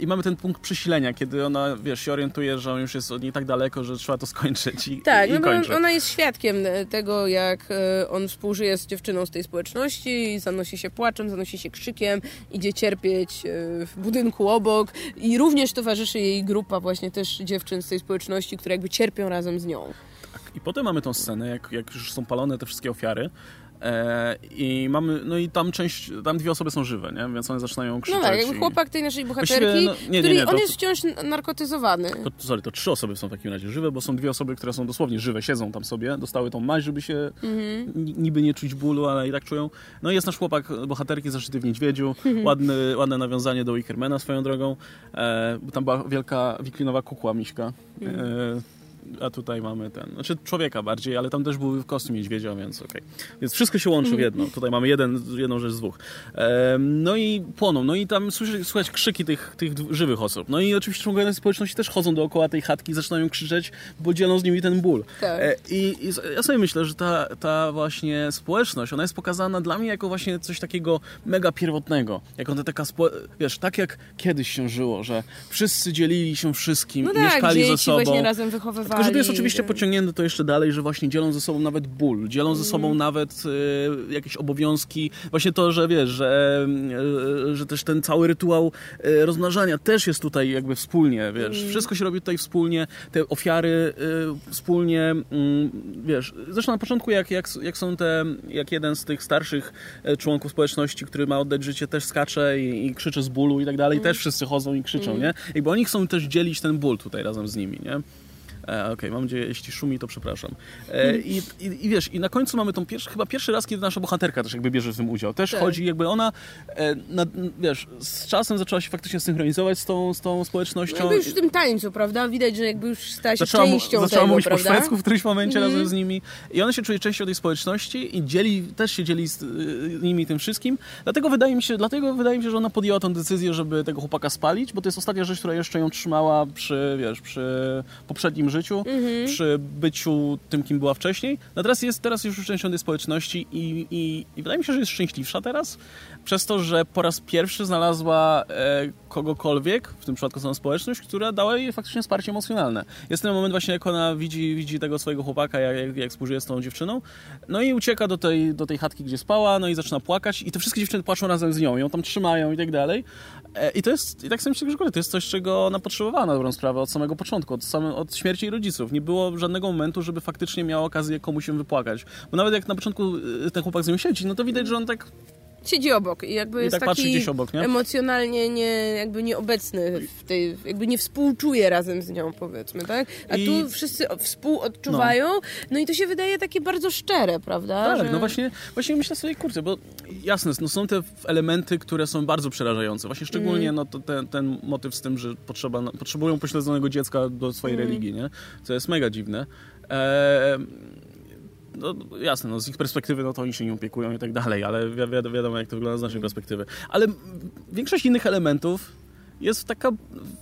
[SPEAKER 1] i mamy ten punkt przesilenia, kiedy ona, wiesz, się orientuje, że on już jest od niej tak daleko, że trzeba to skończyć i,
[SPEAKER 2] Tak,
[SPEAKER 1] i
[SPEAKER 2] no
[SPEAKER 1] kończy.
[SPEAKER 2] ona jest świadkiem e, tego, jak e, on współżyje z dziewczyną z tej społeczności, zanosi się płaczem, zanosi się krzykiem, idzie cierpieć e, w budynku obok i również towarzyszy jej grupa właśnie też dziewczyn z tej społeczności, które jakby cierpią razem z nią.
[SPEAKER 1] I potem mamy tą scenę, jak, jak już są palone te wszystkie ofiary. E, I mamy, no i tam część, tam dwie osoby są żywe, nie? Więc one zaczynają
[SPEAKER 2] No
[SPEAKER 1] krzyczeć.
[SPEAKER 2] tak, jakby
[SPEAKER 1] i-
[SPEAKER 2] chłopak tej naszej bohaterki,
[SPEAKER 1] no, nie, nie,
[SPEAKER 2] który
[SPEAKER 1] nie, to-
[SPEAKER 2] on jest wciąż narkotyzowany.
[SPEAKER 1] To, sorry, to trzy osoby są w takim razie żywe, bo są dwie osoby, które są dosłownie żywe, siedzą tam sobie, dostały tą maź, żeby się ni- niby nie czuć bólu, ale i tak czują. No i jest nasz chłopak bohaterki zaszyty w niedźwiedziu, ładny, ładne nawiązanie do Wickermana swoją drogą, e, bo tam była wielka wiklinowa kukła miśka. E, a tutaj mamy ten, znaczy człowieka bardziej, ale tam też był kostium niedźwiedzia, więc okej. Więc wszystko się łączy w jedno. Tutaj mamy jeden, jedną rzecz z dwóch. E, no i płoną, no i tam słyszy, słychać krzyki tych, tych żywych osób. No i oczywiście członkowie społeczności też chodzą dookoła tej chatki i zaczynają krzyczeć, bo dzielą z nimi ten ból.
[SPEAKER 2] Tak.
[SPEAKER 1] E, I, I ja sobie myślę, że ta, ta właśnie społeczność, ona jest pokazana dla mnie jako właśnie coś takiego mega pierwotnego. Jako ta taka, wiesz, tak jak kiedyś się żyło, że wszyscy dzielili się wszystkim,
[SPEAKER 2] No
[SPEAKER 1] i
[SPEAKER 2] tak,
[SPEAKER 1] mieszkali ze sobą.
[SPEAKER 2] właśnie razem wychowywali.
[SPEAKER 1] Tylko, że to jest oczywiście pociągnięte to jeszcze dalej, że właśnie dzielą ze sobą nawet ból, dzielą ze sobą nawet e, jakieś obowiązki. Właśnie to, że wiesz, że, e, że też ten cały rytuał e, rozmnażania też jest tutaj jakby wspólnie, wiesz. Wszystko się robi tutaj wspólnie, te ofiary wspólnie, mm, wiesz. Zresztą na początku, jak, jak, jak są te, jak jeden z tych starszych członków społeczności, który ma oddać życie, też skacze i, i krzyczy z bólu i tak dalej, też wszyscy chodzą i krzyczą, nie? Jakby oni chcą też dzielić ten ból tutaj razem z nimi, nie? E, Okej, mam nadzieję, jeśli szumi, to przepraszam. E, i, i, I wiesz, i na końcu mamy tą pierwszy, chyba pierwszy raz, kiedy nasza bohaterka też jakby bierze w tym udział. Też
[SPEAKER 2] Tak.
[SPEAKER 1] chodzi, jakby ona, e, na, wiesz, z czasem zaczęła się faktycznie synchronizować z tą, z tą
[SPEAKER 2] No
[SPEAKER 1] społecznością.
[SPEAKER 2] jakby już w tym tańcu, prawda? Widać, że jakby już stała się
[SPEAKER 1] Zaczęła, mu-
[SPEAKER 2] częścią
[SPEAKER 1] zaczęła
[SPEAKER 2] tego,
[SPEAKER 1] mówić po
[SPEAKER 2] prawda? Mhm.
[SPEAKER 1] szwedzku w którymś momencie razem z nimi i ona się czuje częścią tej społeczności i dzieli, też się dzieli z nimi tym wszystkim. Dlatego wydaje mi się, dlatego wydaje mi się, że ona podjęła tę decyzję, żeby tego chłopaka spalić, bo to jest ostatnia rzecz, która jeszcze ją trzymała przy, wiesz, przy poprzednim życiu,
[SPEAKER 2] Mhm.
[SPEAKER 1] przy byciu tym, kim była wcześniej. No teraz jest teraz już częścią tej społeczności i, i, i wydaje mi się, że jest szczęśliwsza teraz, przez to, że po raz pierwszy znalazła e, kogokolwiek, w tym przypadku całą społeczność, która dała jej faktycznie wsparcie emocjonalne. Jest ten moment właśnie, jak ona widzi, widzi tego swojego chłopaka, jak, jak, jak współżyje z tą dziewczyną, no i ucieka do tej, do tej chatki, gdzie spała, no i zaczyna płakać i te wszystkie dziewczyny płaczą razem z nią, ją tam trzymają i tak dalej. E, I to jest, i tak sobie myślę, że to jest coś, czego ona potrzebowała na dobrą sprawę od samego początku, od, same, od śmierci jej rodziców. Nie było żadnego momentu, żeby faktycznie miała okazję komuś się wypłakać. Bo nawet jak na początku y, ten chłopak z nią siedzi, no to widać, że on tak
[SPEAKER 2] Siedzi obok i jakby
[SPEAKER 1] I
[SPEAKER 2] jest
[SPEAKER 1] tak
[SPEAKER 2] taki
[SPEAKER 1] obok, nie?
[SPEAKER 2] emocjonalnie nie, jakby nieobecny w tej, jakby nie współczuje razem z nią, powiedzmy, tak? A
[SPEAKER 1] I-
[SPEAKER 2] tu wszyscy współodczuwają, no. i to się wydaje takie bardzo szczere, prawda?
[SPEAKER 1] Tak,
[SPEAKER 2] Że-
[SPEAKER 1] no właśnie, właśnie myślę sobie, kurczę, bo jasne, no są te elementy, które są bardzo przerażające. Właśnie szczególnie
[SPEAKER 2] Mhm.
[SPEAKER 1] no, to ten, ten motyw z tym, że potrzeba, potrzebują pośledzonego dziecka do swojej
[SPEAKER 2] Mhm.
[SPEAKER 1] religii, nie? Co jest mega dziwne. E, no, jasne, no, z ich perspektywy no to oni się nie opiekują i tak dalej, ale wi wi wiadomo jak to wygląda z naszej perspektywy. Ale większość innych elementów jest taka,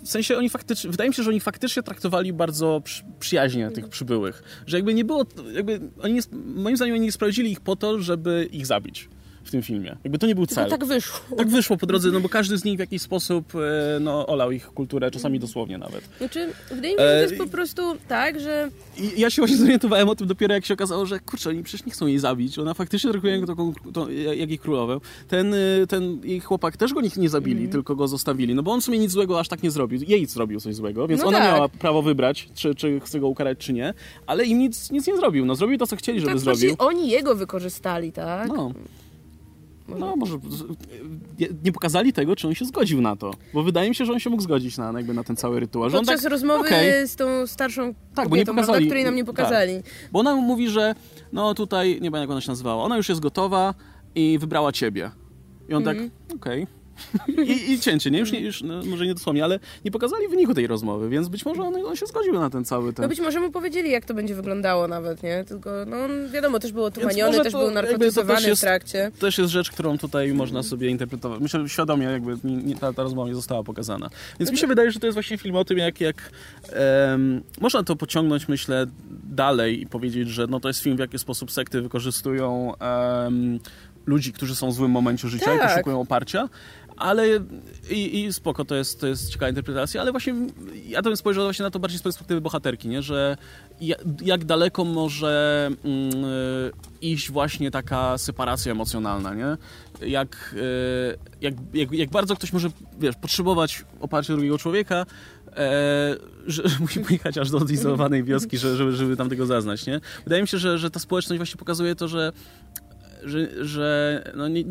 [SPEAKER 1] w sensie oni faktycznie, wydaje mi się, że oni faktycznie traktowali bardzo przy, przyjaźnie tych przybyłych. Że jakby nie było, jakby oni moim zdaniem oni nie sprawdzili ich po to, żeby ich zabić w tym filmie. Jakby to nie był
[SPEAKER 2] Tylko
[SPEAKER 1] cel.
[SPEAKER 2] tak wyszło.
[SPEAKER 1] Tak wyszło po drodze, no bo każdy z nich w jakiś sposób e, no, olał ich kulturę, czasami dosłownie nawet.
[SPEAKER 2] Znaczy, wydaje mi się, że to
[SPEAKER 1] E,
[SPEAKER 2] jest po prostu tak, że
[SPEAKER 1] I ja się właśnie zorientowałem o tym dopiero jak się okazało, że kurczę, oni przecież nie chcą jej zabić. Ona faktycznie traktuje jak, taką, tą, jak jej królowę. Ten, y, ten jej chłopak też go nie, nie zabili,
[SPEAKER 2] Mhm.
[SPEAKER 1] tylko go zostawili. No bo on w sumie nic złego aż tak nie zrobił. Jej zrobił coś złego, więc
[SPEAKER 2] No
[SPEAKER 1] ona
[SPEAKER 2] tak.
[SPEAKER 1] miała prawo wybrać, czy, czy chce go ukarać, czy nie. Ale im nic, nic nie zrobił. No zrobił to, co chcieli, żeby
[SPEAKER 2] tak
[SPEAKER 1] zrobił.
[SPEAKER 2] oni jego wykorzystali, tak?
[SPEAKER 1] No.
[SPEAKER 2] Może-
[SPEAKER 1] No, może nie- nie pokazali tego, czy on się zgodził na to. Bo wydaje mi się, że on się mógł zgodzić na, jakby na ten cały rytuał.
[SPEAKER 2] Podczas
[SPEAKER 1] tak,
[SPEAKER 2] rozmowy
[SPEAKER 1] okej.
[SPEAKER 2] z tą starszą
[SPEAKER 1] Tak, bo
[SPEAKER 2] kobietą, prawda,
[SPEAKER 1] pokazali.
[SPEAKER 2] której nam nie pokazali.
[SPEAKER 1] Bo ona mówi, że no tutaj, nie wiem jak ona się nazywała, ona już jest gotowa i wybrała ciebie. I on
[SPEAKER 2] Mhm.
[SPEAKER 1] tak, okej. I, i cięcie, nie? Już, nie, już no, może nie dosłownie, ale nie pokazali wyniku tej rozmowy, więc być może on, on się zgodził na ten cały ten...
[SPEAKER 2] No być może mu powiedzieli, jak to będzie wyglądało nawet, nie? Tylko, no wiadomo, też był otumaniony, też był narkotyzowany
[SPEAKER 1] jest,
[SPEAKER 2] w trakcie.
[SPEAKER 1] To też jest rzecz, którą tutaj można sobie interpretować. Myślę, że świadomie jakby nie, ta, ta rozmowa nie została pokazana. Więc mi się wydaje, że to jest właśnie film o tym, jak, jak um, można to pociągnąć, myślę, dalej i powiedzieć, że no, to jest film, w jaki sposób sekty wykorzystują um, ludzi, którzy są w złym momencie życia tak. i poszukują oparcia, ale i, i spoko, to jest, to jest ciekawa interpretacja, ale właśnie ja to bym spojrzał właśnie na to bardziej z perspektywy bohaterki, nie? że jak daleko może mm, iść właśnie taka separacja emocjonalna, nie? Jak, e, jak, jak, jak bardzo ktoś może, wiesz, potrzebować oparcia drugiego człowieka, e, że, że musi pojechać aż do odizolowanej wioski, żeby, żeby tam tego zaznać, nie? Wydaje mi się, że, że ta społeczność właśnie pokazuje to, że że, że no nie,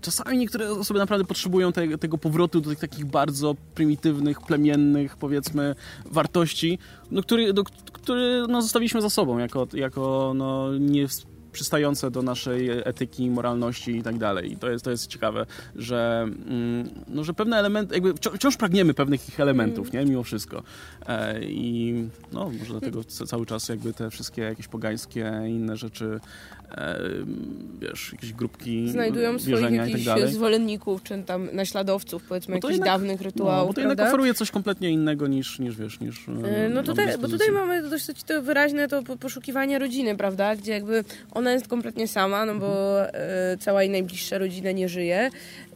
[SPEAKER 1] czasami niektóre osoby naprawdę potrzebują te, tego powrotu do tych takich bardzo prymitywnych, plemiennych, powiedzmy, wartości, no, który, do, który no, zostawiliśmy za sobą jako, jako no, nie przystające do naszej etyki, moralności i tak dalej. I to jest, to jest ciekawe, że, mm, no, że pewne elementy, jakby wciąż pragniemy pewnych ich elementów, nie? Mimo wszystko. E, I no, może dlatego cały czas jakby te wszystkie jakieś pogańskie inne rzeczy wiesz, jakieś grupki
[SPEAKER 2] Znajdują swoich jakichś tak zwolenników, czy tam naśladowców, powiedzmy, jakichś jednak, dawnych rytuałów, no,
[SPEAKER 1] bo to jednak oferuje coś kompletnie innego niż, niż wiesz, niż...
[SPEAKER 2] E, no tutaj, bo tutaj mamy dość to wyraźne to poszukiwanie rodziny, prawda, gdzie jakby ona jest kompletnie sama, no bo mhm. cała jej najbliższa rodzina nie żyje,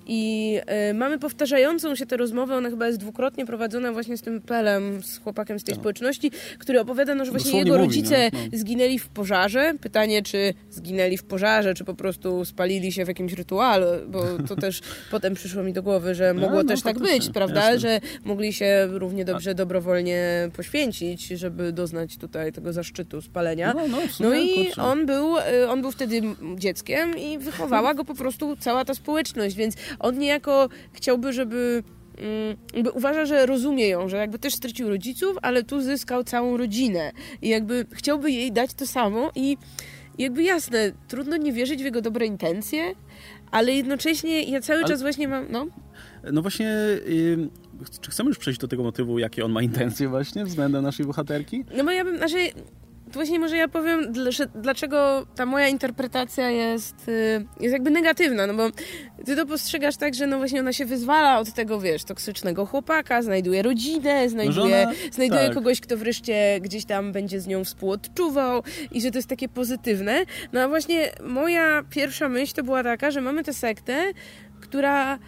[SPEAKER 2] i y, mamy powtarzającą się tę rozmowę, ona chyba jest dwukrotnie prowadzona właśnie z tym Pelem, z chłopakiem z tej no. społeczności, który opowiada, no, że właśnie Dosłownie jego mówi, rodzice no. No. zginęli w pożarze. Pytanie, czy zginęli w pożarze, czy po prostu spalili się w jakimś rytuale, bo to [LAUGHS] też potem przyszło mi do głowy, że no, mogło no, też tak być, prawda, jasne. że mogli się równie dobrze dobrowolnie poświęcić, żeby doznać tutaj tego zaszczytu spalenia. No, i on był, y, on był wtedy dzieckiem i wychowała go po prostu cała ta społeczność, więc on niejako chciałby, żeby mm, jakby uważa, że rozumie ją, że jakby też stracił rodziców, ale tu zyskał całą rodzinę i jakby chciałby jej dać to samo i jakby jasne, trudno nie wierzyć w jego dobre intencje, ale jednocześnie ja cały ale... czas właśnie mam, no.
[SPEAKER 1] No właśnie, yy, czy chcemy już przejść do tego motywu, jakie on ma intencje właśnie względem naszej bohaterki?
[SPEAKER 2] No bo ja bym, znaczy to właśnie może ja powiem, dlaczego ta moja interpretacja jest, y, jest jakby negatywna, no bo ty to postrzegasz tak, że no właśnie ona się wyzwala od tego, wiesz, toksycznego chłopaka, znajduje rodzinę, znajduje, Żona, znajduje tak. kogoś, kto wreszcie gdzieś tam będzie z nią współodczuwał i że to jest takie pozytywne. No a właśnie moja pierwsza myśl to była taka, że mamy tę sektę, która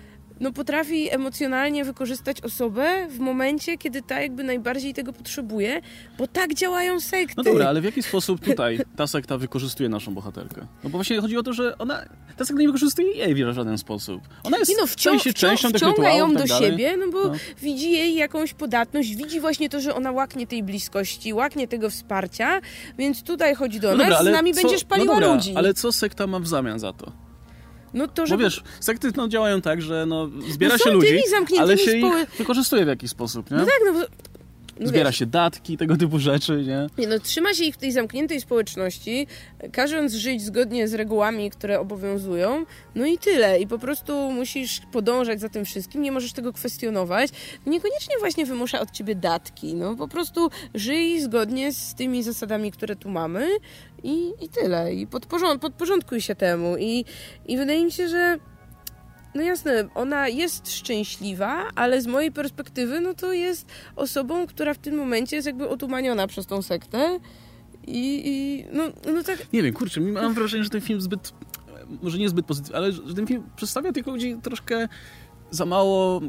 [SPEAKER 2] no potrafi emocjonalnie wykorzystać osobę w momencie, kiedy ta jakby najbardziej tego potrzebuje, bo tak działają sekty.
[SPEAKER 1] No dobra, ale w jaki sposób tutaj ta sekta wykorzystuje naszą bohaterkę? No bo właśnie chodzi o to, że ona, ta sekta nie wykorzystuje jej w żaden sposób. Ona jest
[SPEAKER 2] no, wcią, się częścią wciąga ją tak do dalej. siebie, no bo no. widzi jej jakąś podatność, widzi właśnie to, że ona łaknie tej bliskości, łaknie tego wsparcia, więc tutaj chodzi do no nas, dobra, z nami co, będziesz paliła no dobra, ludzi.
[SPEAKER 1] ale co sekta ma w zamian za to? No to, żeby... Bo wiesz, sekty no, działają tak, że no, zbiera no się ludzi, ale się ich wykorzystuje w jakiś sposób, nie?
[SPEAKER 2] No tak, no bo
[SPEAKER 1] no Zbiera wiesz, się datki, tego typu rzeczy, nie?
[SPEAKER 2] nie? No, trzyma się ich w tej zamkniętej społeczności, każąc żyć zgodnie z regułami, które obowiązują, no i tyle. I po prostu musisz podążać za tym wszystkim, nie możesz tego kwestionować. Niekoniecznie właśnie wymusza od ciebie datki, no po prostu żyj zgodnie z tymi zasadami, które tu mamy i, i tyle. I podporząd podporządkuj się temu. I, I wydaje mi się, że no jasne, ona jest szczęśliwa, ale z mojej perspektywy, no to jest osobą, która w tym momencie jest jakby otumaniona przez tą sektę. I, i no, no tak.
[SPEAKER 1] Nie wiem, kurczę, mam wrażenie, że ten film zbyt, może nie zbyt pozytywny, ale że ten film przedstawia tych ludzi troszkę za mało.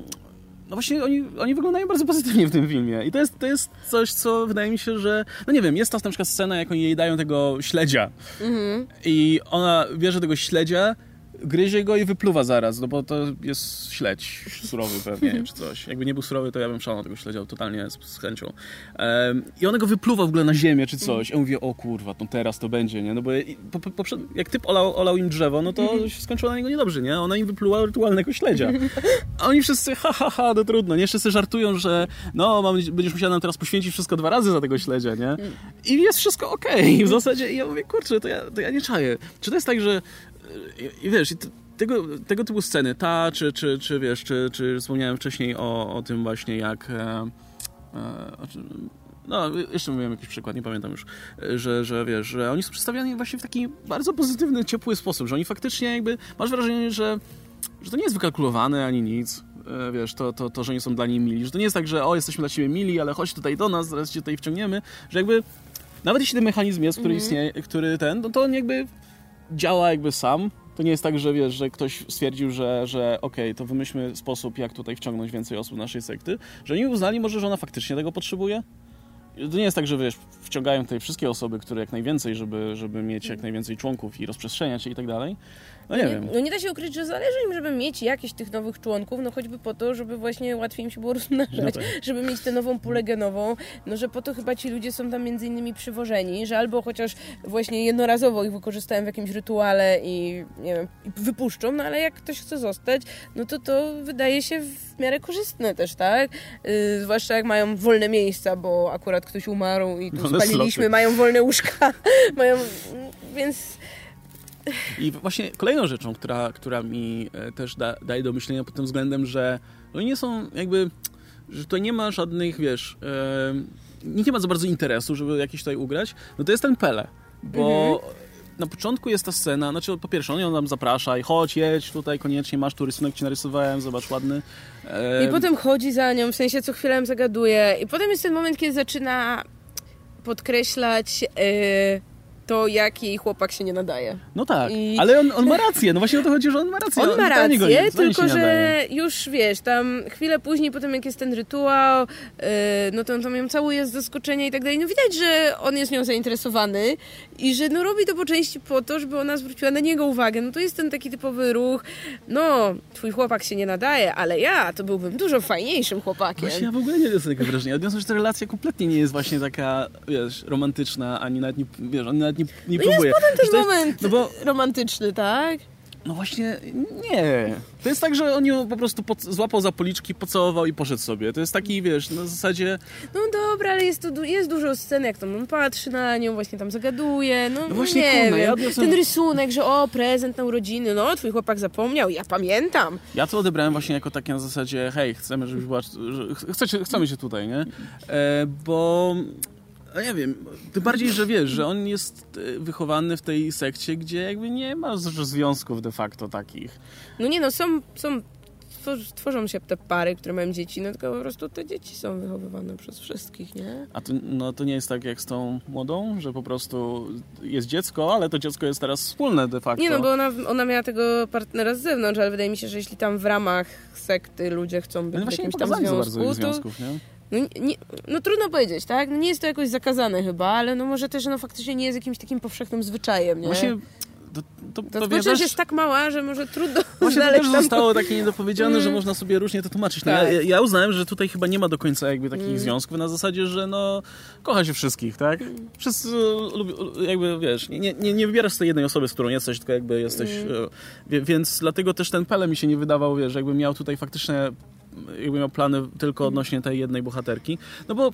[SPEAKER 1] No właśnie, oni, oni wyglądają bardzo pozytywnie w tym filmie. I to jest, to jest coś, co wydaje mi się, że. No nie wiem, jest ta na przykład scena, jak oni jej dają tego śledzia. Mhm. I ona bierze tego śledzia gryzie go i wypluwa zaraz, no bo to jest śledź surowy pewnie, czy coś. Jakby nie był surowy, to ja bym szalał tego śledział totalnie z, z chęcią. Um, I on go wypluwa w ogóle na ziemię, czy coś. Ja mówię, o kurwa, no teraz to będzie, nie? No bo po, po, jak typ olał, olał, im drzewo, no to się skończyło na niego niedobrze, nie? Ona im wypluła rytualnego śledzia. A oni wszyscy, ha, ha, ha, no trudno, nie? Wszyscy żartują, że no, mam, będziesz musiał nam teraz poświęcić wszystko dwa razy za tego śledzia, nie? I jest wszystko okej. Okay. W zasadzie ja mówię, kurczę, to ja, to ja nie czaję. Czy to jest tak, że i, i wiesz, i tego, tego typu sceny, ta, czy, czy, czy wiesz, czy, czy wspomniałem wcześniej o, o tym właśnie jak... E, e, no, jeszcze mówiłem jakiś przykład, nie pamiętam już, że, że wiesz, że oni są przedstawiani właśnie w taki bardzo pozytywny, ciepły sposób, że oni faktycznie jakby, masz wrażenie, że, że to nie jest wykalkulowane ani nic, e, wiesz, to, to, to, że oni są dla niej mili, że to nie jest tak, że o, jesteśmy dla ciebie mili, ale chodź tutaj do nas, zaraz cię tutaj wciągniemy, że jakby nawet jeśli ten mechanizm jest, który mm -hmm. istnieje, który ten, no to on jakby działa jakby sam, to nie jest tak, że wiesz, że ktoś stwierdził, że, że okej, okay, to wymyślmy sposób, jak tutaj wciągnąć więcej osób naszej sekty, że oni uznali może, że ona faktycznie tego potrzebuje, to nie jest tak, że wiesz, wciągają tutaj wszystkie osoby, które jak najwięcej, żeby, żeby mieć jak najwięcej członków i rozprzestrzeniać się i tak dalej. No nie, nie, wiem.
[SPEAKER 2] No nie da się ukryć, że zależy im, żeby mieć jakiś tych nowych członków, no choćby po to, żeby właśnie łatwiej im się było rozmnażać, no tak. żeby mieć tę nową pulę genową, no że po to chyba ci ludzie są tam między innymi przywożeni, że albo chociaż właśnie jednorazowo ich wykorzystają w jakimś rytuale i nie wiem, wypuszczą, no ale jak ktoś chce zostać, no to to wydaje się w miarę korzystne też, tak? Yy, zwłaszcza jak mają wolne miejsca, bo akurat ktoś umarł i tu spaliliśmy, mają wolne łóżka, [LAUGHS] mają, więc
[SPEAKER 1] i właśnie kolejną rzeczą, która, która mi e, też da, daje do myślenia pod tym względem, że oni nie są jakby, że to nie ma żadnych, wiesz, e, nikt nie ma za bardzo interesu, żeby jakiś tutaj ugrać, no to jest ten Pele, bo mhm. na początku jest ta scena, znaczy po pierwsze on ją nam zaprasza i chodź, jedź tutaj koniecznie, masz tu rysunek, ci narysowałem, zobacz, ładny.
[SPEAKER 2] E... I potem chodzi za nią, w sensie co chwilę zagaduje i potem jest ten moment, kiedy zaczyna podkreślać... Yy to jak jej chłopak się nie nadaje.
[SPEAKER 1] No tak, I... ale on, on, ma rację, no właśnie o to chodzi, że on ma rację.
[SPEAKER 2] On, on ma rację, tylko że już wiesz, tam chwilę później, potem jak jest ten rytuał, yy, no to on tam ją całuje z zaskoczenia i tak dalej, no widać, że on jest nią zainteresowany i że no robi to po części po to, żeby ona zwróciła na niego uwagę. No to jest ten taki typowy ruch, no twój chłopak się nie nadaje, ale ja to byłbym dużo fajniejszym chłopakiem.
[SPEAKER 1] Właśnie ja w ogóle nie mam takiego wrażenia. Odniosłem, że ta relacja kompletnie nie jest właśnie taka, wiesz, romantyczna, ani nawet nie, wiesz, on nawet nie, nie
[SPEAKER 2] no
[SPEAKER 1] próbuje.
[SPEAKER 2] Jest potem ten jest, moment no bo, romantyczny, tak?
[SPEAKER 1] No właśnie, nie. To jest tak, że on ją po prostu pod, złapał za policzki, pocałował i poszedł sobie. To jest taki, wiesz, na zasadzie...
[SPEAKER 2] No dobra, ale jest, tu, jest dużo scen, jak tam on patrzy na nią, właśnie tam zagaduje, no, no
[SPEAKER 1] właśnie,
[SPEAKER 2] nie
[SPEAKER 1] kurna. Ja odniosłem...
[SPEAKER 2] Ten rysunek, że o, prezent na urodziny, no, twój chłopak zapomniał, ja pamiętam.
[SPEAKER 1] Ja to odebrałem właśnie jako takie na zasadzie, hej, chcemy, żebyś była... Chcecie, chcemy się tutaj, nie? E, bo no nie wiem, tym bardziej, że wiesz, że on jest e, wychowany w tej sekcie, gdzie jakby nie ma związków de facto takich.
[SPEAKER 2] No nie no, są, są tworzą się te pary, które mają dzieci, no tylko po prostu te dzieci są wychowywane przez wszystkich, nie?
[SPEAKER 1] A to, no, to nie jest tak jak z tą młodą, że po prostu jest dziecko, ale to dziecko jest teraz wspólne de facto.
[SPEAKER 2] Nie no, bo ona, ona miała tego partnera z zewnątrz, ale wydaje mi się, że jeśli tam w ramach sekty ludzie chcą być no w jakimś tam związku,
[SPEAKER 1] bardzo związków, nie?
[SPEAKER 2] No, nie, no trudno powiedzieć, tak? No nie jest to jakoś zakazane chyba, ale no może też no faktycznie nie jest jakimś takim powszechnym zwyczajem, nie?
[SPEAKER 1] Właśnie
[SPEAKER 2] to, to, to, społeczność jest tak mała, że może trudno [LAUGHS]
[SPEAKER 1] Właśnie to też zostało takie niedopowiedziane, mm. że można sobie różnie to tłumaczyć. No, tak. ja, ja, uznałem, że tutaj chyba nie ma do końca jakby takich mm. związków na zasadzie, że no kocha się wszystkich, tak? Mm. Wszyscy jakby, wiesz, nie, nie, nie wybierasz tej jednej osoby, z którą jesteś, tylko jakby jesteś... Mm. E, więc dlatego też ten Pele mi się nie wydawał, wiesz, jakby miał tutaj faktycznie jakby miał plany tylko odnośnie tej jednej bohaterki. No bo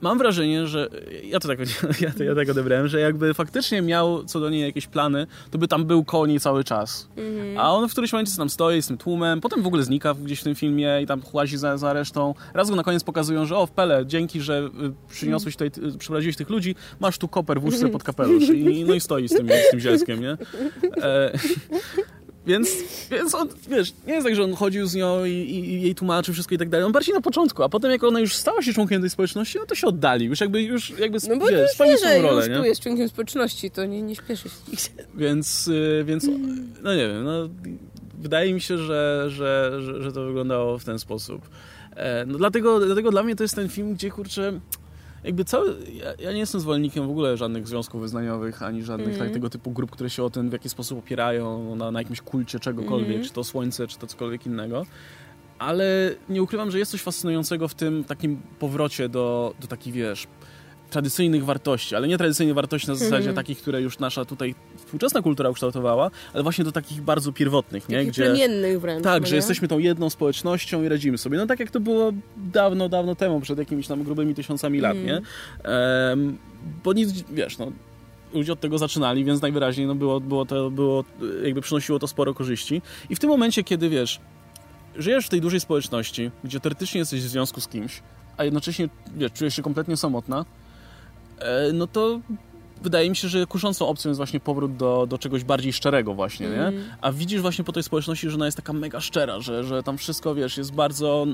[SPEAKER 1] mam wrażenie, że ja to tak, [LAUGHS] ja, to, ja tak odebrałem, że jakby faktycznie miał co do niej jakieś plany, to by tam był koło niej cały czas. Mhm. A on w którymś momencie tam stoi z tym tłumem, potem w ogóle znika gdzieś w tym filmie i tam łazi za, za resztą. Raz go na koniec pokazują, że o, w Pele, dzięki, że y, przyniosłeś tutaj, przeprowadziłeś tych ludzi, masz tu koper w łóżce pod kapelusz. I, no i stoi z tym, z tym zielskiem, nie? E, więc, więc on, wiesz, nie jest tak, że on chodził z nią i, i, jej tłumaczył wszystko i tak dalej. On bardziej na początku, a potem jak ona już stała się członkiem tej społeczności, no to się oddalił. Już jakby, już jakby
[SPEAKER 2] no bo wiesz, spełnił swoją rolę, już nie? tu jest członkiem społeczności, to nie, nie śpieszy się.
[SPEAKER 1] Więc, y, więc, no nie wiem, no wydaje mi się, że, że, że, że to wyglądało w ten sposób. E, no dlatego, dlatego dla mnie to jest ten film, gdzie kurczę jakby cały, ja, ja, nie jestem zwolennikiem w ogóle żadnych związków wyznaniowych, ani żadnych mm. tak, tego typu grup, które się o tym w jakiś sposób opierają, na, na jakimś kulcie czegokolwiek, mm. czy to słońce, czy to cokolwiek innego. Ale nie ukrywam, że jest coś fascynującego w tym takim powrocie do, do takich, wiesz, tradycyjnych wartości, ale nie tradycyjnych wartości na zasadzie mm. takich, które już nasza tutaj współczesna kultura ukształtowała, ale właśnie do takich bardzo pierwotnych, nie?
[SPEAKER 2] Takich Gdzie, plemiennych wręcz.
[SPEAKER 1] Tak, no że jesteśmy tą jedną społecznością i radzimy sobie. No tak jak to było dawno, dawno temu, przed jakimiś tam grubymi tysiącami lat, mm. nie? Um, bo nic, wiesz, no ludzie od tego zaczynali, więc najwyraźniej no było, było to, było, jakby przynosiło to sporo korzyści. I w tym momencie, kiedy wiesz, żyjesz w tej dużej społeczności, gdzie teoretycznie jesteś w związku z kimś, a jednocześnie wiesz, czujesz się kompletnie samotna, e, no to wydaje mi się, że kuszącą opcją jest właśnie powrót do, do czegoś bardziej szczerego właśnie, nie?
[SPEAKER 2] Mhm.
[SPEAKER 1] A widzisz właśnie po tej społeczności, że ona jest taka mega szczera, że, że tam wszystko, wiesz, jest bardzo,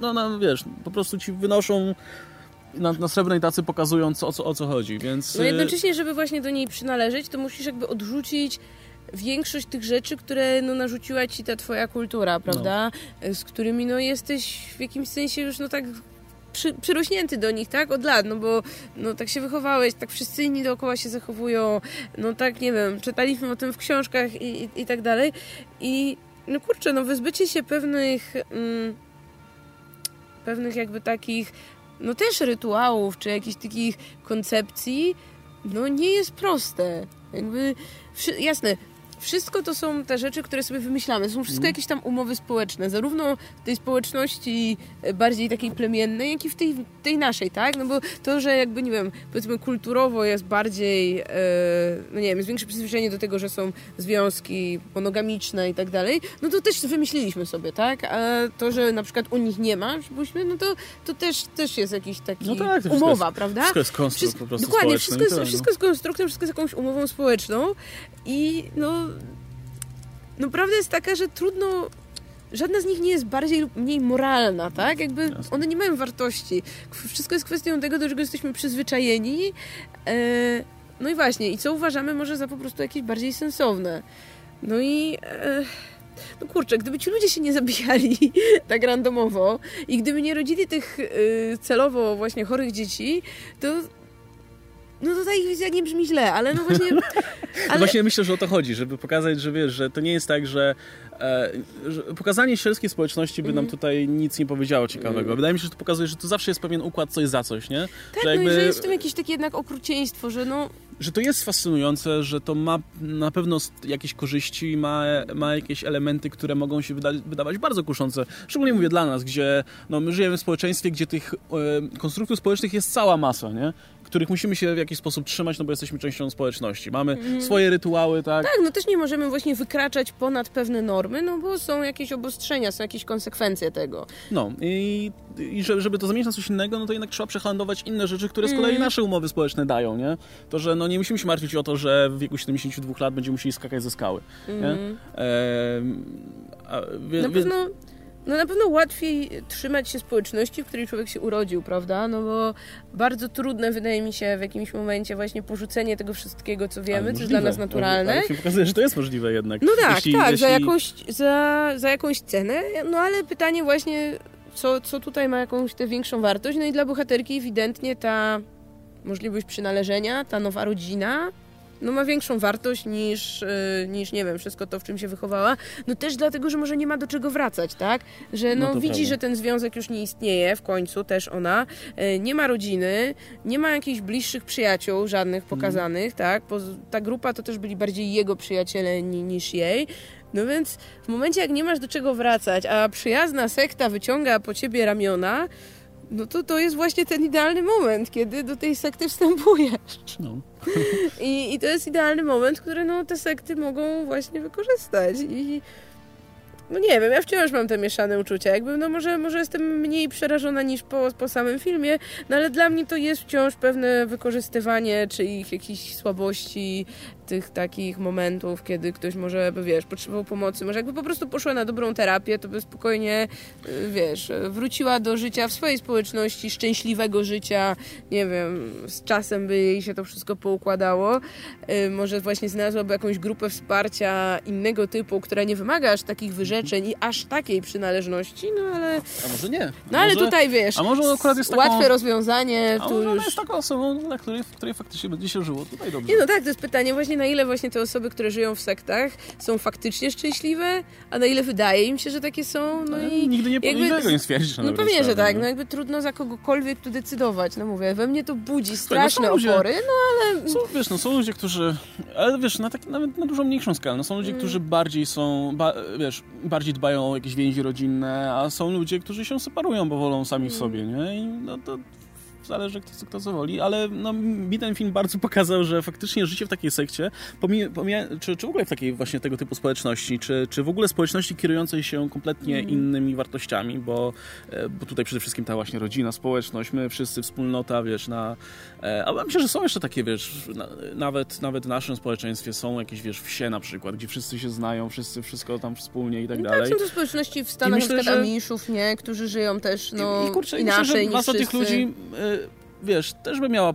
[SPEAKER 1] no, no wiesz, po prostu ci wynoszą na, na srebrnej tacy pokazując o co, o co chodzi, więc...
[SPEAKER 2] No
[SPEAKER 1] y,
[SPEAKER 2] jednocześnie, żeby właśnie do niej przynależeć, to musisz jakby odrzucić większość tych rzeczy, które no, narzuciła ci ta twoja kultura, prawda? Z którymi no, jesteś w jakimś sensie już no tak przy, przyrośnięty do nich, tak? Od lat, no bo no, tak się wychowałeś, tak wszyscy inni dookoła się zachowują, no tak, nie wiem, czytaliśmy o tym w książkach i, i, i tak dalej. I no kurczę, no wyzbycie się pewnych mm, pewnych jakby takich no też rytuałów, czy jakichś takich koncepcji, no nie jest proste. Jakby, jasne, wszystko to są te rzeczy, które sobie wymyślamy. Są wszystko jakieś tam umowy społeczne, zarówno w tej społeczności e, bardziej takiej plemiennej, jak i w tej, tej naszej, tak? No bo to, że jakby, nie wiem, powiedzmy kulturowo jest bardziej, e, no nie wiem, jest większe przyzwyczajenie do tego, że są związki monogamiczne i tak dalej, no to też wymyśliliśmy sobie, tak? A to, że na przykład u nich nie ma, żebyśmy, no to, to też, też jest jakiś taki
[SPEAKER 1] No tak,
[SPEAKER 2] umowa,
[SPEAKER 1] jest-
[SPEAKER 2] prawda?
[SPEAKER 1] Wszystko jest konstrukt
[SPEAKER 2] Wszystko-
[SPEAKER 1] po prostu
[SPEAKER 2] Dokładnie, wszystko jest,
[SPEAKER 1] tyle, no.
[SPEAKER 2] wszystko jest konstruktem, wszystko jest jakąś umową społeczną i no, no prawda jest taka, że trudno żadna z nich nie jest bardziej lub mniej moralna, tak? Jakby one nie mają wartości. Wszystko jest kwestią tego, do czego jesteśmy przyzwyczajeni. E, no i właśnie, i co uważamy może za po prostu jakieś bardziej sensowne. No i... E, no kurczę, gdyby ci ludzie się nie zabijali [LAUGHS] tak randomowo i gdyby nie rodzili tych y, celowo właśnie chorych dzieci, to no to ta ich wizja nie brzmi źle, ale no właśnie... [LAUGHS]
[SPEAKER 1] No
[SPEAKER 2] Ale,
[SPEAKER 1] Właśnie myślę, że o to chodzi, żeby pokazać, że wiesz, że to nie jest tak, że, e, że pokazanie sielskiej społeczności by
[SPEAKER 2] Mhm.
[SPEAKER 1] nam tutaj nic nie powiedziało ciekawego. Wydaje mi się, że to pokazuje, że to zawsze jest pewien układ coś za coś, nie?
[SPEAKER 2] tak,
[SPEAKER 1] że
[SPEAKER 2] no i
[SPEAKER 1] jakby-
[SPEAKER 2] że jest w tym jakieś takie jednak okrucieństwo, że no...
[SPEAKER 1] że to jest fascynujące, że to ma na pewno jakieś korzyści, ma, ma jakieś elementy, które mogą się wyda wydawać bardzo kuszące. Szczególnie mówię dla nas, gdzie no, my żyjemy w społeczeństwie, gdzie tych e, konstruktów społecznych jest cała masa, nie? Których musimy się w jakiś sposób trzymać, no bo jesteśmy częścią społeczności. Mamy swoje rytuały, tak?
[SPEAKER 2] Tak, no też nie możemy właśnie wykraczać ponad pewne normy, no bo są jakieś obostrzenia, są jakieś konsekwencje tego.
[SPEAKER 1] No i, i że- żeby to zamienić na coś innego, no to jednak trzeba przehandlować inne rzeczy, które z kolei nasze umowy społeczne dają, nie? To, że no nie musimy się martwić o to, że w wieku 72 lat będziemy musieli skakać ze skały, nie? Em, a, wie,
[SPEAKER 2] Na
[SPEAKER 1] wie-
[SPEAKER 2] pewno, no na pewno łatwiej trzymać się społeczności, w której człowiek się urodził, prawda? No bo bardzo trudne wydaje mi się w jakimś momencie właśnie porzucenie tego wszystkiego, co wiemy, co jest dla nas naturalne.
[SPEAKER 1] Ale się pokazuje, że to jest możliwe jednak.
[SPEAKER 2] No tak,
[SPEAKER 1] Jeśli-
[SPEAKER 2] tak, za,
[SPEAKER 1] jeśli-
[SPEAKER 2] jakąś, za, za jakąś cenę, no ale pytanie właśnie, co, co tutaj ma jakąś tę większą wartość, no i dla bohaterki ewidentnie ta możliwość przynależenia, ta nowa rodzina, no ma większą wartość niż, y, niż, nie wiem, wszystko to, w czym się wychowała. No też dlatego, że może nie ma do czego wracać, tak? Że
[SPEAKER 1] No
[SPEAKER 2] no, widzi,
[SPEAKER 1] prawda.
[SPEAKER 2] że ten związek już nie istnieje, w końcu też ona, y, nie ma rodziny, nie ma jakichś bliższych przyjaciół, żadnych
[SPEAKER 1] Mhm.
[SPEAKER 2] pokazanych, tak? Poz- ta grupa to też byli bardziej jego przyjaciele ni, niż jej. No więc w momencie, jak nie masz do czego wracać, a przyjazna sekta wyciąga po ciebie ramiona, no to to jest właśnie ten idealny moment, kiedy do tej sekty wstępujesz.
[SPEAKER 1] No.
[SPEAKER 2] I, I to jest idealny moment, który no, te sekty mogą właśnie wykorzystać. I no nie wiem, ja wciąż mam te mieszane uczucia. Jakby, no może, może jestem mniej przerażona niż po, po samym filmie, no ale dla mnie to jest wciąż pewne wykorzystywanie czy ich jakichś słabości, tych takich momentów, kiedy ktoś może, wiesz, potrzebował pomocy. Może jakby po prostu poszła na dobrą terapię, to by spokojnie, y, wiesz, wróciła do życia w swojej społeczności, szczęśliwego życia, nie wiem, z czasem by jej się to wszystko poukładało. Y, Może właśnie znalazłaby jakąś grupę wsparcia innego typu, która nie wymaga aż takich wyrzeczeń i aż takiej przynależności, no ale,
[SPEAKER 1] A może nie?
[SPEAKER 2] no ale
[SPEAKER 1] może,
[SPEAKER 2] tutaj wiesz,
[SPEAKER 1] a może akurat jest taką-
[SPEAKER 2] łatwe rozwiązanie,
[SPEAKER 1] A może
[SPEAKER 2] już...
[SPEAKER 1] jest taką osobą, dla której, w której faktycznie będzie się żyło tutaj dobrze.
[SPEAKER 2] Nie no tak, to jest pytanie właśnie na ile właśnie te osoby, które żyją w sektach są faktycznie szczęśliwe, a na ile wydaje im się, że takie są, no
[SPEAKER 1] Ale
[SPEAKER 2] i
[SPEAKER 1] nigdy nie,
[SPEAKER 2] jakby-
[SPEAKER 1] nie stwierdzisz.
[SPEAKER 2] No
[SPEAKER 1] dobrą
[SPEAKER 2] pewnie, że tak, no jakby trudno za kogokolwiek tu decydować, no mówię, we mnie to budzi straszne
[SPEAKER 1] ludzie-
[SPEAKER 2] opory, no
[SPEAKER 1] Są, wiesz, no, są ludzie, którzy, ale wiesz, na tak, nawet na dużo mniejszą skalę, no, są ludzie, którzy bardziej są, ba, wiesz, bardziej dbają o jakieś więzi rodzinne, a są ludzie, którzy się separują, bo wolą sami w sobie, nie? I no to zależy kto, kto co woli, ale no, mi ten film bardzo [LAUGHS] pokazał, że faktycznie życie w takiej sekcie, pomija, pomija, czy, czy w ogóle w takiej właśnie tego typu społeczności, czy, czy w ogóle społeczności kierującej się kompletnie mm. innymi wartościami, bo, e, bo tutaj przede wszystkim ta właśnie rodzina, społeczność, my wszyscy, wspólnota, wiesz, na... E, a myślę, że są jeszcze takie, wiesz, na, nawet, nawet w naszym społeczeństwie są jakieś, wiesz, wsie na przykład, gdzie wszyscy się znają, wszyscy wszystko tam wspólnie i tak
[SPEAKER 2] no
[SPEAKER 1] dalej.
[SPEAKER 2] Tak, są to społeczności w Stanach, myślę, na przykład że... Amiszów, nie? Którzy żyją też, no, I, i kurczę, inaczej myślę, że masa
[SPEAKER 1] tych ludzi, e, wiesz, też by miała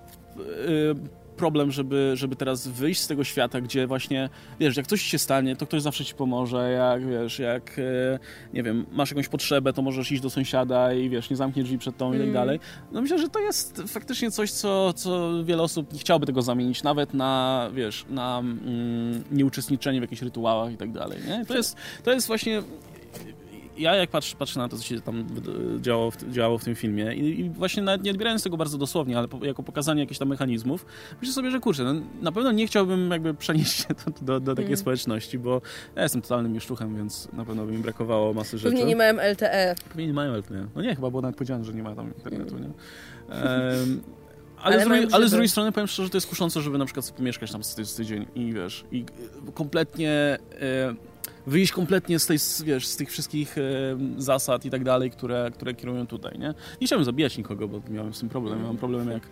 [SPEAKER 1] problem, żeby, żeby teraz wyjść z tego świata, gdzie właśnie, wiesz, jak coś się stanie, to ktoś zawsze ci pomoże, jak, wiesz, jak, e, nie wiem, masz jakąś potrzebę, to możesz iść do sąsiada i, wiesz, nie zamknie drzwi przed tą mm. i tak mm. dalej. No myślę, że to jest faktycznie coś, co, co wiele osób nie chciałoby tego zamienić, nawet na, wiesz, na mm, nieuczestniczenie w jakichś rytuałach i tak dalej, nie? To jest, to jest właśnie ja jak patrzę, patrzę na to, co się tam działo w, działo w tym filmie i, i, właśnie nawet nie odbierając tego bardzo dosłownie, ale po, jako pokazanie jakichś tam mechanizmów, myślę sobie, że kurczę, no, na pewno nie chciałbym jakby przenieść się [LAUGHS] do, do, do takiej mm. społeczności, bo ja jestem totalnym mieszczuchem, więc na pewno by mi brakowało masy rzeczy.
[SPEAKER 2] Pewnie nie mają LTE.
[SPEAKER 1] Pewnie nie mają LTE. No nie, chyba było nawet powiedziane, że nie ma tam internetu, nie? Um, [LAUGHS] ale, ale, z drugiej, ale, z drugiej, strony powiem szczerze, że to jest kuszące, żeby na przykład pomieszkać tam z tydzień i wiesz, i kompletnie... E, wyjść kompletnie z, tej, wiesz, z tych wszystkich e, zasad i tak dalej, które, które kierują tutaj, nie? Nie chciałem zabijać nikogo, bo miałem z tym problem. Miałem problem jak,